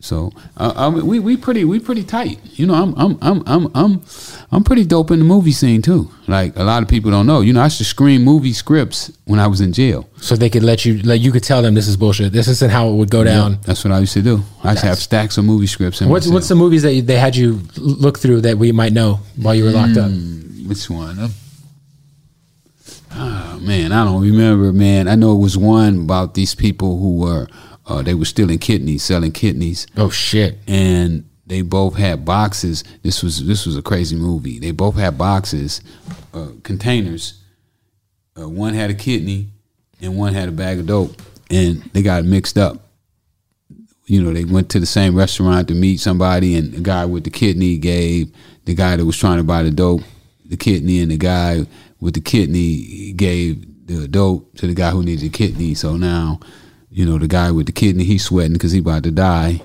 C: So uh, I mean, we we pretty we pretty tight. You know, I'm I'm I'm I'm I'm I'm pretty dope in the movie scene too. Like a lot of people don't know. You know, I used to screen movie scripts when I was in jail.
A: So they could let you, like, you could tell them this is bullshit. This isn't how it would go down.
C: That's what I used to do. I used to have stacks of movie scripts. In
A: What's
C: my
A: what's the movies that they had you look through that we might know while you were locked up?
C: which one? Um, Ah man, I don't remember. Man, I know it was one about these people who were uh, they were stealing kidneys, selling kidneys.
A: Oh shit!
C: and they both had boxes. This was this was a crazy movie. They both had boxes, uh, containers. Uh, one had a kidney, and one had a bag of dope, and they got mixed up. You know, they went to the same restaurant to meet somebody, and the guy with the kidney gave the guy that was trying to buy the dope the kidney, and the guy with the kidney gave the dope to the guy who needed the kidney. So now, you know, the guy with the kidney he's sweating because he about to die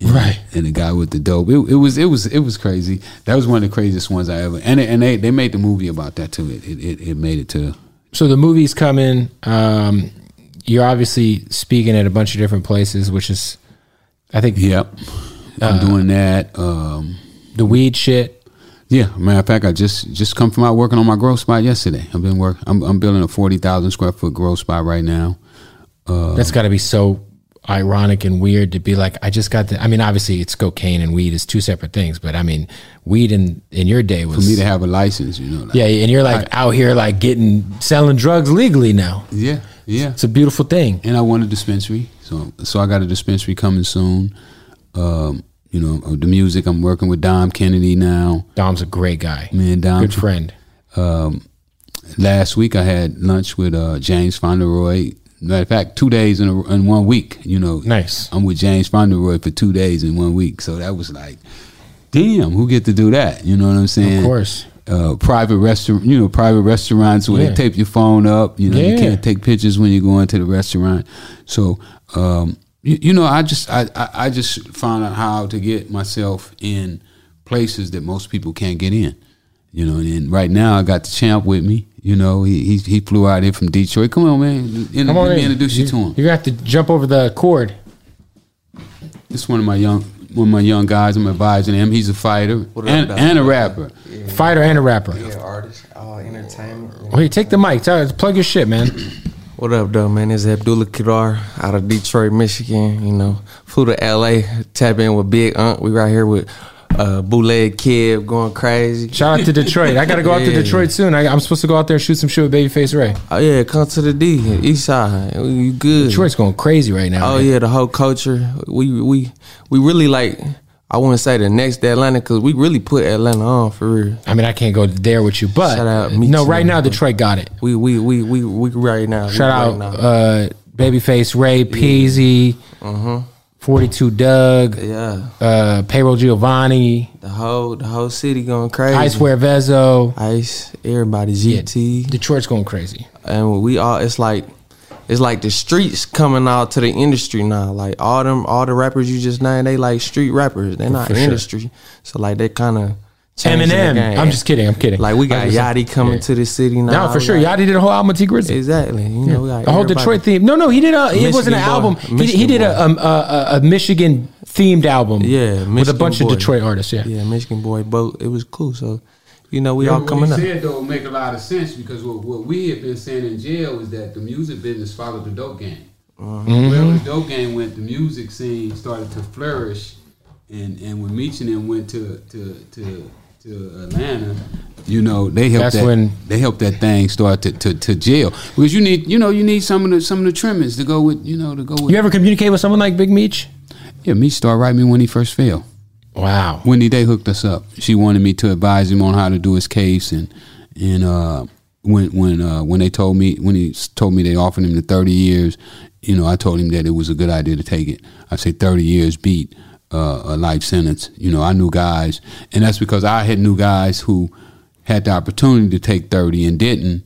C: and,
A: Right.
C: And the guy with the dope. It, it was it was it was crazy. That was one of the craziest ones I ever. And it, and they they made the movie about that too. It it, it, made it to.
A: So the movie's coming. Um, you're obviously speaking at a bunch of different places, which is, I think,
C: Yep. I'm doing that. Um,
A: the weed shit.
C: yeah. Matter of fact, I just just come from out working on my growth spot yesterday. I've been work. I'm I'm building a forty thousand square foot growth spot right now.
A: That's got to be so ironic and weird to be like, I just got the. I mean, obviously, it's cocaine and weed is two separate things, but I mean, weed in in your day was
C: For me to have a license, you know. Like,
A: yeah, and you're like out here like getting selling drugs legally now.
C: Yeah. Yeah.
A: It's a beautiful thing.
C: and I want a dispensary. So so I got a dispensary coming soon. Um, you know, uh, the music I'm working with Dom Kennedy now.
A: Dom's a great guy,
C: Man, Dom.
A: good friend.
C: Last week I had lunch with uh, James Fauntleroy. Matter of fact, two days in, a, in one week. You know,
A: Nice.
C: I'm with James Fauntleroy for two days in one week. So that was like, damn, who get to do that? You know what I'm saying?
A: Of course.
C: Uh, private restaurant, you know, private restaurants where
A: Yeah.
C: they tape your phone up. You know, you can't take pictures when you're going to the restaurant. So, um, you, you know, I just, I, I, I just found out how to get myself in places that most people can't get in. You know, and right now I got the champ with me. You know, he he, he flew out here from Detroit. Come on, man, In-
A: Come on
C: let me
A: in.
C: introduce you, to him.
A: You're gonna have to jump over the cord.
C: This is one of my young, one of my young guys. I'm advising him. He's a fighter
D: What up,
C: and, and a rapper.
A: Fighter and a rapper.
D: Yeah, artist, all entertainment.
A: Oh, Wait, take the mic. Tell, plug your shit, man.
D: What up, though, man? It's Abdullah Kidar out of Detroit, Michigan. You know, flew to LA, tap in with Big Unc. We right here with uh, Bootleg Kid going crazy.
A: Shout out to Detroit. I gotta go out to
D: Yeah.
A: Detroit soon. I, I'm supposed to go out there and shoot some shit with Babyface Ray.
D: Oh yeah, come to the D, East Side. You good?
A: Detroit's going crazy right now.
D: Oh
A: man.
D: yeah, the whole culture. We we we really like. I wouldn't say the next to Atlanta because we really put Atlanta on for real.
A: I mean, I can't go there with you, but
D: Shout out, me
A: no, right now Detroit got it.
D: We we we we we right now. we
A: Shout
D: right
A: out
D: now.
A: uh, Babyface Ray, Peezy, 42 Dugg,
D: yeah,
A: uh, Payroll Giovanni,
D: the whole the whole city going crazy.
A: Icewear Vezo.
D: Ice, everybody,
A: Yeah, Detroit's going crazy.
D: and we all. It's like, it's like the streets coming out to the industry now. Like all them, all the rappers you just named, they like street rappers. They're not
A: For sure.
D: industry. So like they kind of
A: Eminem. I'm just kidding. I'm kidding.
D: Like we got
A: I'm
D: Yachty coming
A: yeah.
D: to the city now.
A: No, for sure.
D: Like,
A: Yachty did a whole album with Tee Grizzley.
D: Exactly. You know, we got
A: The whole. Detroit theme. No, no, he did a. It wasn't an
D: boy.
A: album. He, he did a, um, a, a a Michigan themed album.
D: Yeah,
A: with a bunch
D: boy.
A: of Detroit artists. Yeah.
D: Yeah, Michigan boy boat. It was cool. So, you know, we
C: Yeah,
D: all
C: what
D: coming
C: he
D: up.
C: said though make a lot of sense because what, what we have been saying in jail is that the music business followed the dope game.
D: Uh-huh.
C: Wherever the dope game went, the music scene started to flourish, and and when Meech and them went to to to to Atlanta, you know they helped
A: That's
C: that
A: when-
C: they helped that thing start to, to, to jail because you need you know you need some of the some of the trimmings to go with you know to go with
A: You ever communicate with someone like Big Meech?
C: yeah Meech started writing me when he first fell.
A: Wow.
C: Wendy Day hooked us up. She wanted me to advise him on how to do his case, and and uh, when when uh, when they told me when he told me they offered him the thirty years, you know, I told him that it was a good idea to take it. I say thirty years beat uh, a life sentence. You know, I knew guys, and that's because I had knew guys who had the opportunity to take thirty and didn't,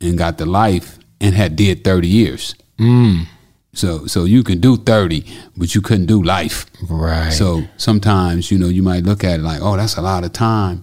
C: and got the life and had did thirty years. So so you can do thirty, but you couldn't do life.
A: Right.
C: So sometimes, you know, you might look at it like, oh, that's a lot of time.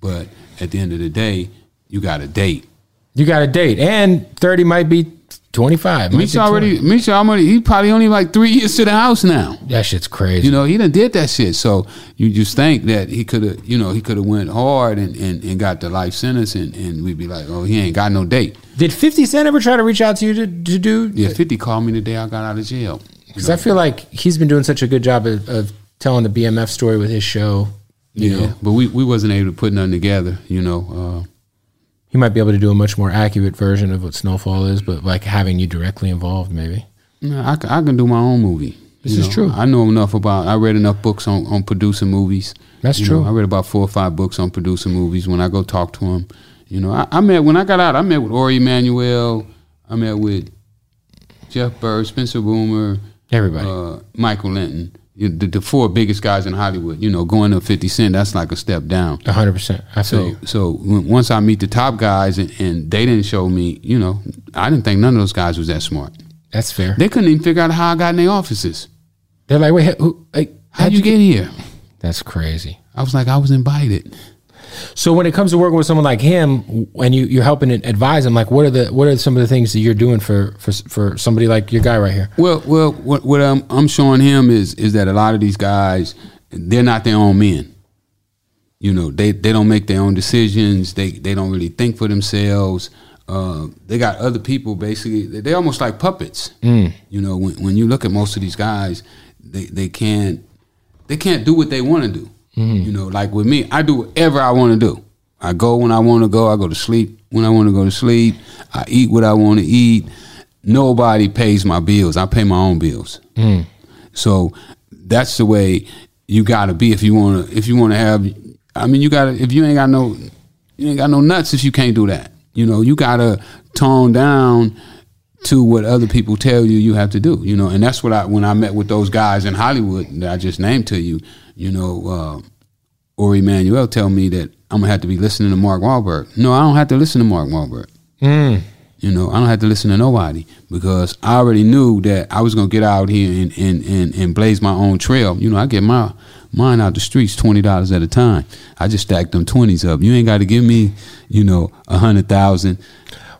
C: But at the end of the day, you got a date.
A: You got a date, and thirty might be 25. might be
C: Misha already,
A: 20.
C: Misha already, he probably only like three years to the house now.
A: That shit's crazy.
C: You know, he done did that shit. So you just think that he could have, you know, he could have went hard and, and, and got the life sentence, and, and we'd be like, oh, he ain't got no date.
A: Did 50 Cent ever try to reach out to you to, to do?
C: Yeah, Fifty called me the day I got out of jail.
A: Because I feel like he's been doing such a good job of, of telling the BMF story with his show. You
C: Yeah,
A: know,
C: but we, we wasn't able to put nothing together. You know, uh,
A: he might be able to do a much more accurate version of what Snowfall is, but like having you directly involved, maybe.
C: No, I, I can do my own movie.
A: This
C: You
A: is
C: know,
A: true.
C: I know enough about. I read enough books on, on producing movies.
A: That's
C: You
A: true.
C: know, I read about four or five books on producing movies. When I go talk to them, you know, I, I met when I got out. I met with Ari Emanuel. I met with Jeff Berg, Spencer Boomer,
A: Everybody.
C: uh, Michael Lynton. You- The, the four biggest guys in Hollywood. You know, going to Fifty Cent, that's like a step down.
A: 100%. I feel
C: So,
A: you.
C: so once I meet the top guys and, and they didn't show me, you know, I didn't think none of those guys was that smart.
A: That's fair.
C: They couldn't even figure out how I got in their offices.
A: They're like, wait, who, like,
C: How'd you get here?
A: That's crazy.
C: I was like, I was invited.
A: So when it comes to working with someone like him, and you, you're helping advise him, like what are the what are some of the things that you're doing for for for somebody like your guy right here?
C: Well, well, what, what I'm, I'm showing him is is that a lot of these guys, they're not their own men. You know, they they don't make their own decisions. They they don't really think for themselves. Uh, they got other people basically. They're almost like puppets. You know, when when you look at most of these guys, they they can't they can't do what they want to do. Mm-hmm. You know, like with me, I do whatever I want to do. I go when I want to go. I go to sleep when I want to go to sleep. I eat what I want to eat. Nobody pays my bills. I pay my own bills. Mm. So that's the way you got to be if you want to. If you want to have, I mean, you got to. If you ain't got no, you ain't got no nuts. If you can't do that, you know, you got to tone down to what other people tell you you have to do. You know, and that's what I when I met with those guys in Hollywood that I just named to you. You know, uh, Ari Emanuel tell me that I'm gonna have to be listening to Mark Wahlberg. No, I don't have to listen to Mark Wahlberg. You know, I don't have to listen to nobody because I already knew that I was gonna get out here and and, and, and blaze my own trail. You know, I get my mine out the streets twenty dollars at a time. I just stack them twenties up. You ain't got to give me, you know, a hundred thousand.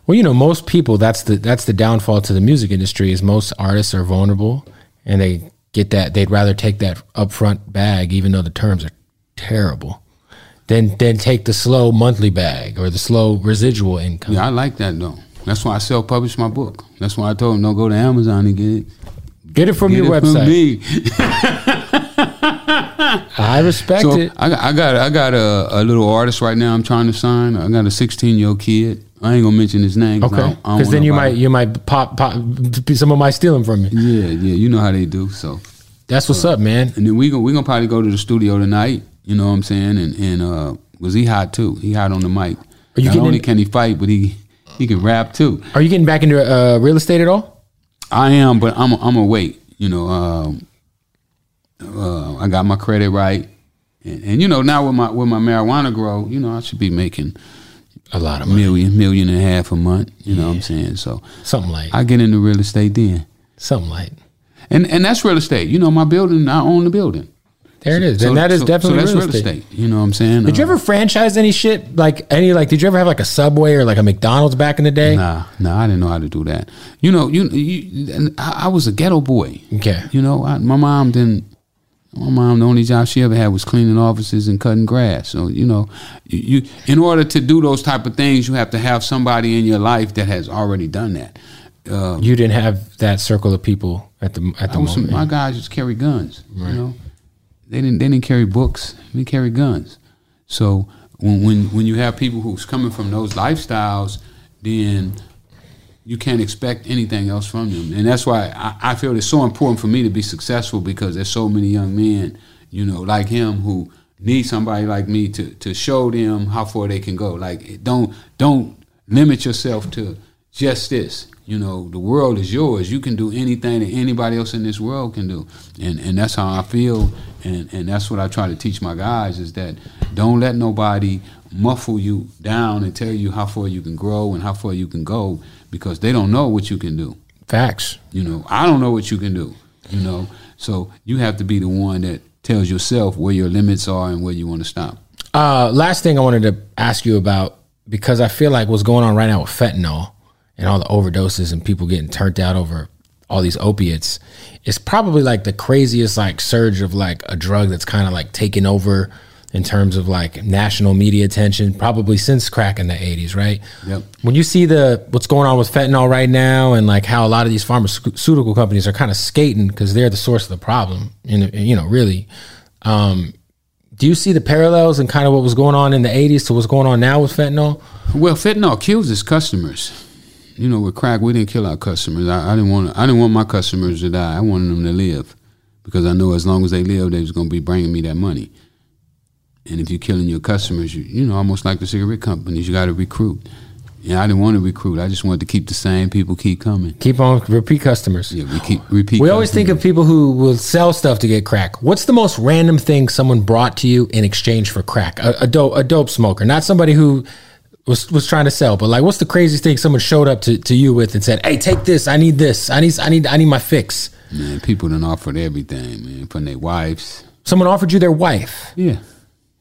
A: Well, you know, most people that's the that's the downfall to the music industry is most artists are vulnerable and they get that they'd rather take that upfront bag even though the terms are terrible than than take the slow monthly bag or the slow residual income.
C: Yeah, I like that though. That's why I self published my book. That's why I told them don't go to Amazon and get it.
A: Get it from
C: Get
A: your
C: it from
A: website.
C: me.
A: I respect
C: So
A: it.
C: I got, I got I got a, a little artist right now. I'm trying to sign. I got a 16 year old kid. I ain't gonna mention his name.
A: Okay.
C: don't- I don't
A: Because then you might you might pop pop someone might steal them from you.
C: Yeah, yeah. You know how they do. So
A: That's what's up, man.
C: and then we gonna we gonna probably go to the studio tonight. You know what I'm saying? And and uh, was he hot too? He hot on the mic.
A: Are you
C: Not only
A: in-
C: can he fight, but he he can rap too.
A: Are you getting back into uh, real estate at all?
C: I am, but I'm I'm a wait. You know, um, uh, I got my credit right, and, and you know now with my with my marijuana grow, you know I should be making
A: A lot of money.
C: million million and a half a month. You know what I'm saying? So
A: Something like
C: I get into real estate then,
A: something like.
C: and and that's real estate. You know, my building, I own the building.
A: There it is.
C: So-
A: and that is
C: so-
A: definitely
C: so that's
A: real, estate.
C: You know what I'm saying?
A: Did you
C: Uh,
A: ever franchise any shit like any like? Did you ever have like a Subway or like a McDonald's back in the day?
C: Nah, nah, I didn't know how to do that. You know, you, you and I, I was a ghetto boy.
A: Okay.
C: You know, I, my mom didn't. My mom, the only job she ever had was cleaning offices and cutting grass. So you know, you, you in order to do those type of things, you have to have somebody in your life that has already done that. Uh,
A: You didn't have that circle of people at the at the
C: was some,
A: moment.
C: my guys just carry guns. You know, they didn't they didn't carry books. They carry guns. So when when when you have people who's coming from those lifestyles, then you can't expect anything else from them. And that's why I, I feel it's so important for me to be successful because there's so many young men, you know, like him who need somebody like me to to show them how far they can go. Like don't don't limit yourself to just this. You know, the world is yours. You can do anything that anybody else in this world can do. And and that's how I feel and, and that's what I try to teach my guys is that don't let nobody muffle you down and tell you how far you can grow and how far you can go because they don't know what you can do.
A: Facts.
C: You know, I don't know what you can do. You know, so you have to be the one that tells yourself where your limits are and where you want to stop.
A: Uh, last thing I wanted to ask you about because I feel like what's going on right now with fentanyl and all the overdoses and people getting turned out over all these opiates, it's probably like the craziest like surge of like a drug that's kind of like taken over in terms of like national media attention, probably since crack in the 80s, right?
C: Yep.
A: When you see the what's going on with fentanyl right now and like how a lot of these pharmaceutical companies are kind of skating because they're the source of the problem, and you know, really, um, do you see the parallels and kind of what was going on in the 80s to what's going on now with fentanyl?
C: Well, fentanyl kills its customers. You know, with crack, we didn't kill our customers. I, I didn't want. I didn't want my customers to die. I wanted them to live because I know as long as they live, they was going to be bringing me that money. And if you're killing your customers, you, you know, almost like the cigarette companies, you got to recruit. Yeah, I didn't want to recruit. I just wanted to keep the same people keep coming.
A: Keep on repeat customers.
C: Yeah, we keep repeat.
A: We always think of people who will sell stuff to get crack. What's the most random thing someone brought to you in exchange for crack? A, a dope, a dope smoker, not somebody who was was trying to sell, but like, what's the craziest thing someone showed up to, to you with and said, "Hey, take this. I need this. I need I need I need my fix."
C: Man, people done offered everything, man, from their wives.
A: Someone offered you their wife.
C: Yeah.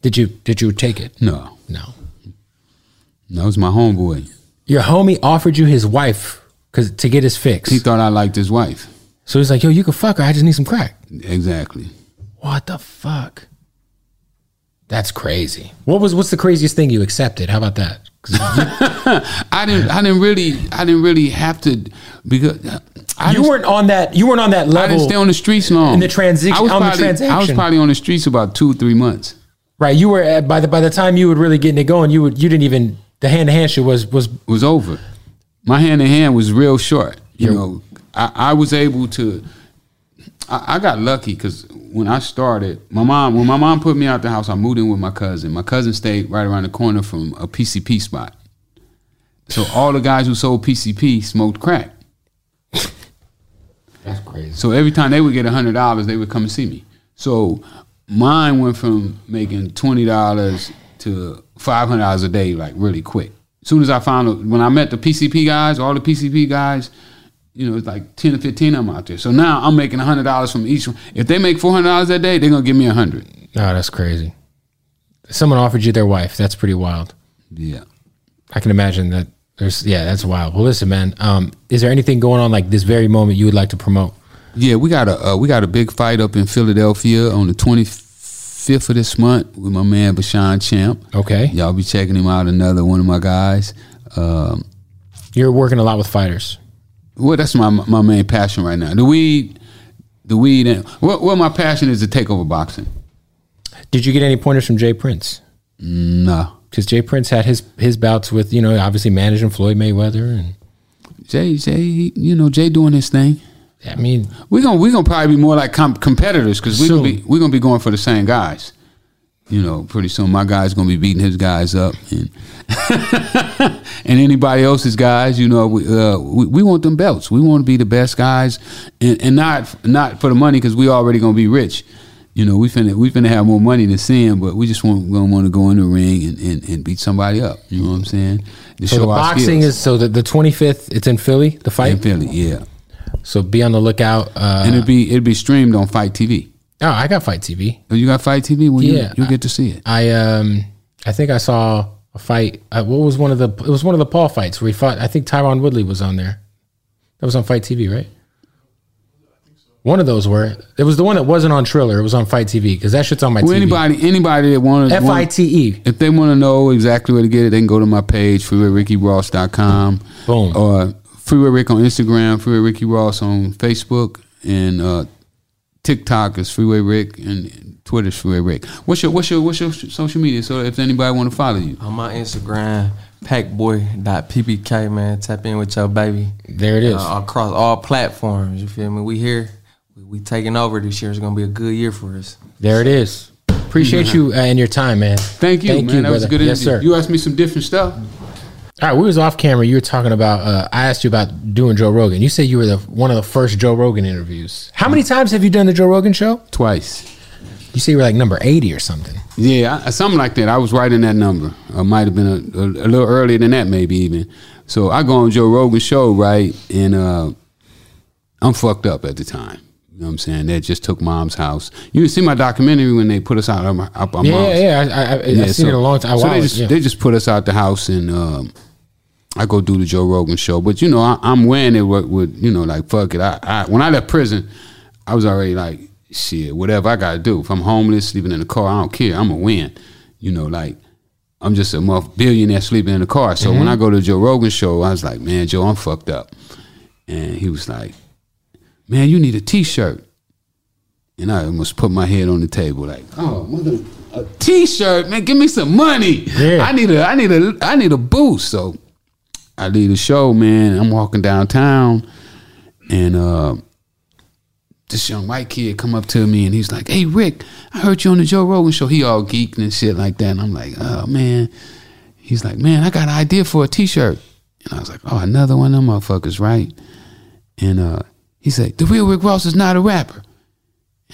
A: Did you did you take it?
C: No.
A: No.
C: No, it was my homeboy.
A: Your homie offered you his wife cause to get his fix.
C: He thought I liked his wife.
A: So he's like, "Yo, you can fuck her. I just need some crack."
C: Exactly.
A: What the fuck? That's crazy. What was what's the craziest thing you accepted? How about that?
C: I didn't. I didn't really. I didn't really have to because uh, I
A: you
C: didn't-
A: weren't on that. You weren't on that
C: I
A: level.
C: didn't stay on the streets long.
A: In the transition.
C: I was
A: on the
C: probably, I was probably on the streets about two, three months.
A: Right. You were at, by the by the time you were really getting it going, you would you didn't even the hand to hand shit was was
C: was over. My hand to hand was real short. You
A: Yeah.
C: know, I, I was able to. I, I got lucky because when I started, my mom when my mom put me out the house, I moved in with my cousin. My cousin stayed right around the corner from a PCP spot. So all the guys who sold PCP smoked crack.
A: that's crazy.
C: So every time they would get hundred dollars, they would come and see me. So mine went from making twenty dollars to five hundred dollars a day, like really quick. As soon as I found when I met the PCP guys, all the PCP guys, you know, it's like ten or fifteen of them out there. So now I'm making hundred dollars from each one. If they make four hundred dollars that day, they're gonna give me a hundred.
A: No, that's crazy. Someone offered you their wife. That's pretty wild.
C: Yeah.
A: I can imagine that. There's yeah, that's wild. Well, listen, man. Um, is there anything going on like this very moment you would like to promote?
C: Yeah, we got a uh, we got a big fight up in Philadelphia on the twenty fifth of this month with my man Bashan Champ.
A: Okay,
C: Y'all be checking him out. Another one of my guys. Um,
A: you're working a lot with fighters.
C: Well, that's my my main passion right now. The weed, the weed, and what what my passion is to take over boxing.
A: Did you get any pointers from J Prince?
C: No,
A: Because J Prince had his his bouts with you know obviously managing Floyd Mayweather, and
C: Jay, Jay, you know Jay doing his thing.
A: I mean,
C: we're gonna we're gonna probably be more like com- competitors because we gonna be we gonna be going for the same guys. You know, pretty soon my guy's gonna be beating his guys up, and and anybody else's guys. You know, we, uh, we we want them belts. We want to be the best guys, and, and not not for the money because we already gonna be rich. You know, we finna we finna have more money than sin, but we just want gonna want to go in the ring and, and, and beat somebody up. You know what I'm saying? To
A: so the boxing
C: skills.
A: is so the the 25th. It's in Philly. The fight.
C: in Philly, yeah,
A: So be on the lookout. Uh,
C: and it'd be it'd be streamed on FITE TV.
A: oh, I got FITE TV.
C: Oh, you got FITE TV? Well,
A: Yeah.
C: you, you get to see it.
A: I um I think I saw a fight. Uh, what was one of the? It was one of the Paul fights where he fought. I think Tyron Woodley was on there. That was on FITE TV, right? One of those were. It was the one that wasn't on Triller. It was on FITE TV because that shit's on my
C: Well,
A: TV.
C: anybody anybody that want
A: F I T E.
C: if they want to know exactly where to get it, they can go to my page, freewayrickyross.com.
A: Boom.
C: Or Freeway Rick on Instagram, Freeway Ricky Ross on Facebook, and uh, TikTok is Freeway Rick, and Twitter's Freeway Rick. What's your what's your what's your social media? So if anybody want to follow you,
D: On my Instagram, packboy.ppk, man. Tap in with your baby.
A: There it is.
D: Uh, across all platforms. You feel me? We here. We, we taking over this year. It's gonna be a good year for us.
A: there it is. Appreciate you uh, and your time, man.
C: thank you,
A: Thank
C: man.
A: you,
C: that was a
A: brother.
C: good
A: Yes,
C: interview.
A: sir.
C: You asked me some different stuff.
A: All right, we was off camera. You were talking about. Uh, I asked you about doing Joe Rogan. You said you were the one of the first Joe Rogan interviews. How many times have you done the Joe Rogan show?
C: Twice.
A: You say you were like number eighty or something.
C: Yeah, I, something like that. I was right in that number. I might have been a, a, a little earlier than that, maybe even. So I go on Joe Rogan's show, right? And uh, I'm fucked up at the time. You know what I'm saying? They just took mom's house. You see my documentary when they put us out of our, up our
A: Yeah,
C: mom's.
A: yeah, yeah. I, I, I, I've seen
C: so-
A: it a long time.
C: So they just
A: yeah.
C: they just put us out the house and um, I go do the Joe Rogan show. But you know, I, I'm wearing it with, with you know, like fuck it. I, I when I left prison, I was already like shit. Whatever I got to do. If I'm homeless, sleeping in the car, I don't care. I'm gonna win. You know, like I'm just a muff billionaire sleeping in the car. So when mm-hmm. I go to the Joe Rogan show, I was like, man, Joe, I'm fucked up. And he was like, man, you need a T-shirt. And I almost put my head on the table, like, oh, mother, a T-shirt, man, give me some money.
A: Yeah.
C: I need a, I need a, I need a boost. So I leave the show, man. I'm walking downtown, and uh, this young white kid come up to me, and he's like, "Hey, Rick, I heard you on the Joe Rogan show." He all geeked and shit like that, and I'm like, "Oh man." He's like, "Man, I got an idea for a T-shirt," and I was like, "Oh, another one of them motherfuckers, right?" And uh, he said, "The real Rick Ross is not a rapper."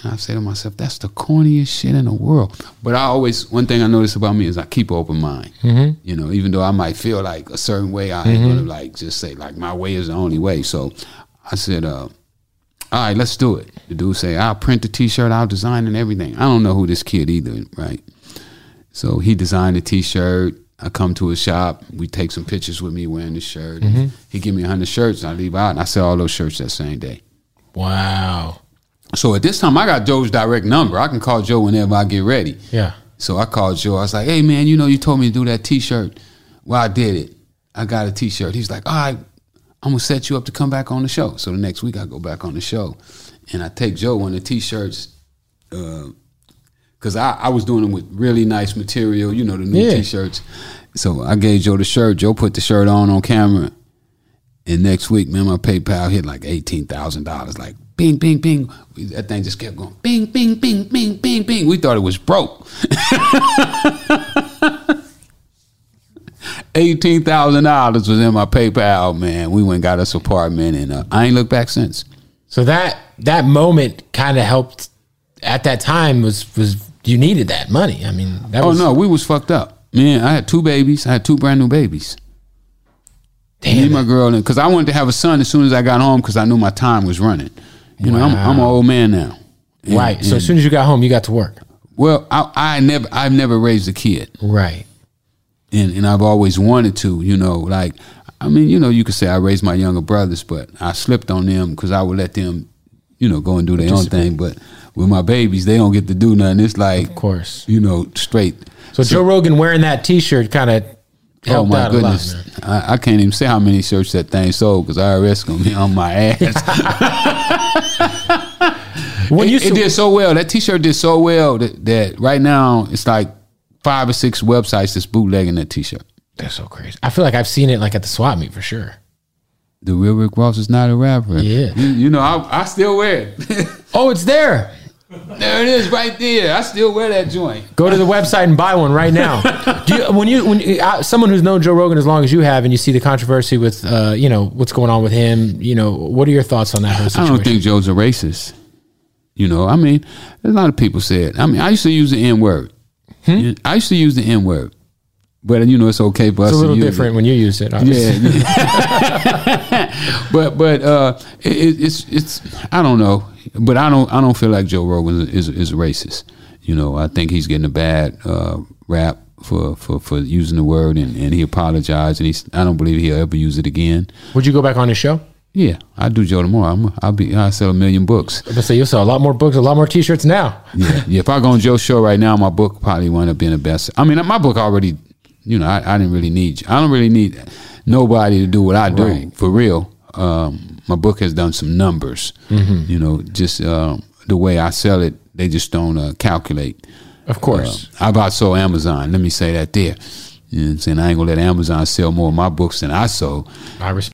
C: And I say to myself, that's the corniest shit in the world. But I always, one thing I notice about me is I keep an open mind. Mm-hmm. You know, even though I might feel like a certain way, I ain't mm-hmm. gonna like just say like my way is the only way. So I said, uh, all right, let's do it. The dude say, I'll print the t-shirt, I'll design and everything. I don't know who this kid either, right? So he designed the t-shirt. I come to his shop. We take some pictures with me wearing the shirt. Mm-hmm. He give me a hundred shirts. I leave out and I sell all those shirts that same day.
A: Wow.
C: So at this time, I got Joe's direct number. I can call Joe whenever I get ready.
A: Yeah.
C: So I called Joe. I was like, "Hey man, you know you told me to do that T-shirt. Well, I did it. I got a T-shirt." He's like, "All right, I'm gonna set you up to come back on the show." So the next week I go back on the show, and I take Joe one of the T-shirts, uh, because I, I was doing them with really nice material, you know, the new
A: Yeah.
C: T-shirts. So I gave Joe the shirt. Joe put the shirt on on camera, and next week, man, my PayPal hit like eighteen thousand dollars. Like bing, bing, bing. That thing just kept going bing, bing, bing, bing, bing, bing. We thought it was broke. Eighteen thousand dollars was in my PayPal, man. We went and got us apartment, and uh, I ain't looked back since.
A: So that that moment kind of helped. At that time was was you needed that money. I mean, that
C: Oh
A: was
C: no, we was fucked up, man. I had two babies. I had two brand new babies. Me and my girl, because I wanted to have a son as soon as I got home, because I knew my time was running. You know, I'm, I'm an old man now. And-
A: right. So as soon as you got home, you got to work.
C: well, I, I never, I've never raised a kid.
A: Right.
C: and and I've always wanted to. You know, like I mean, you know, you could say I raised my younger brothers, but I slipped on them because I would let them, you know, go and do their own thing. But with my babies, they don't get to do nothing. It's like,
A: Of course.
C: you know, straight.
A: So, Joe Rogan wearing that T-shirt kind of
C: Oh,
A: oh
C: my
A: out
C: goodness!
A: lot.
C: I, I can't even say how many shirts that thing sold because IRS gonna be on my ass.
A: When you
C: it, it did so well. That T-shirt did so well that, that right now it's like five or six websites that's bootlegging that T-shirt.
A: that's so crazy. I feel like I've seen it like at the swap meet for sure.
C: The real Rick Ross is not a rapper.
A: Yeah.
C: you, you know I, I still wear it.
A: Oh, it's there.
C: There it is, right there. I still wear that joint.
A: Go to the website and buy one right now. Do you, when you when you, uh, someone who's known Joe Rogan as long as you have, and you see the controversy with uh, you know what's going on with him, you know what are your thoughts on that whole
C: I don't think Joe's a racist. You know, I mean, a lot of people said. I mean, I used to use the N word. I used to use the N word, but you know, it's okay for us
A: it's a little different
C: It.
A: when you use it. Obviously.
C: Yeah, but but uh, it, it- it's it's I don't know, but I don't I don't feel like Joe Rogan is is racist. You know, I think he's getting a bad uh, rap for, for, for using the word, and, and he apologized, and he's I don't believe he'll ever use it again.
A: Would you go back on his show?
C: Yeah, I do Joe tomorrow. I'm, I'll be I sell a million books.
A: But say you'll sell a lot more books, a lot more T-shirts now.
C: Yeah, yeah. If I go on Joe's show right now, my book probably wound up being the best. I mean, my book already, you know, I, I didn't really need. I don't really need nobody to do what I do
A: Right.
C: for real. Um, my book has done some numbers.
A: Mm-hmm.
C: You know, just um, the way I sell it, they just don't uh, calculate.
A: Of course.
C: Uh, I about sold Amazon. Let me say that there. You know I'm saying? I ain't gonna let Amazon sell more of my books than I sold.
A: I respect.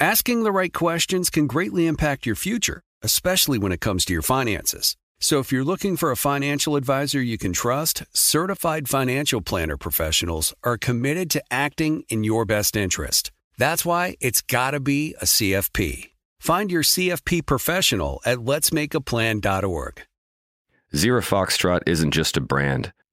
E: Asking the right questions can greatly impact your future, especially when it comes to your finances. So if you're looking for a financial advisor you can trust, certified financial planner professionals are committed to acting in your best interest. That's why it's got to be a CFP. Find your CFP professional at letsmakeaplan.org.
F: Zero Foxtrot isn't just a brand,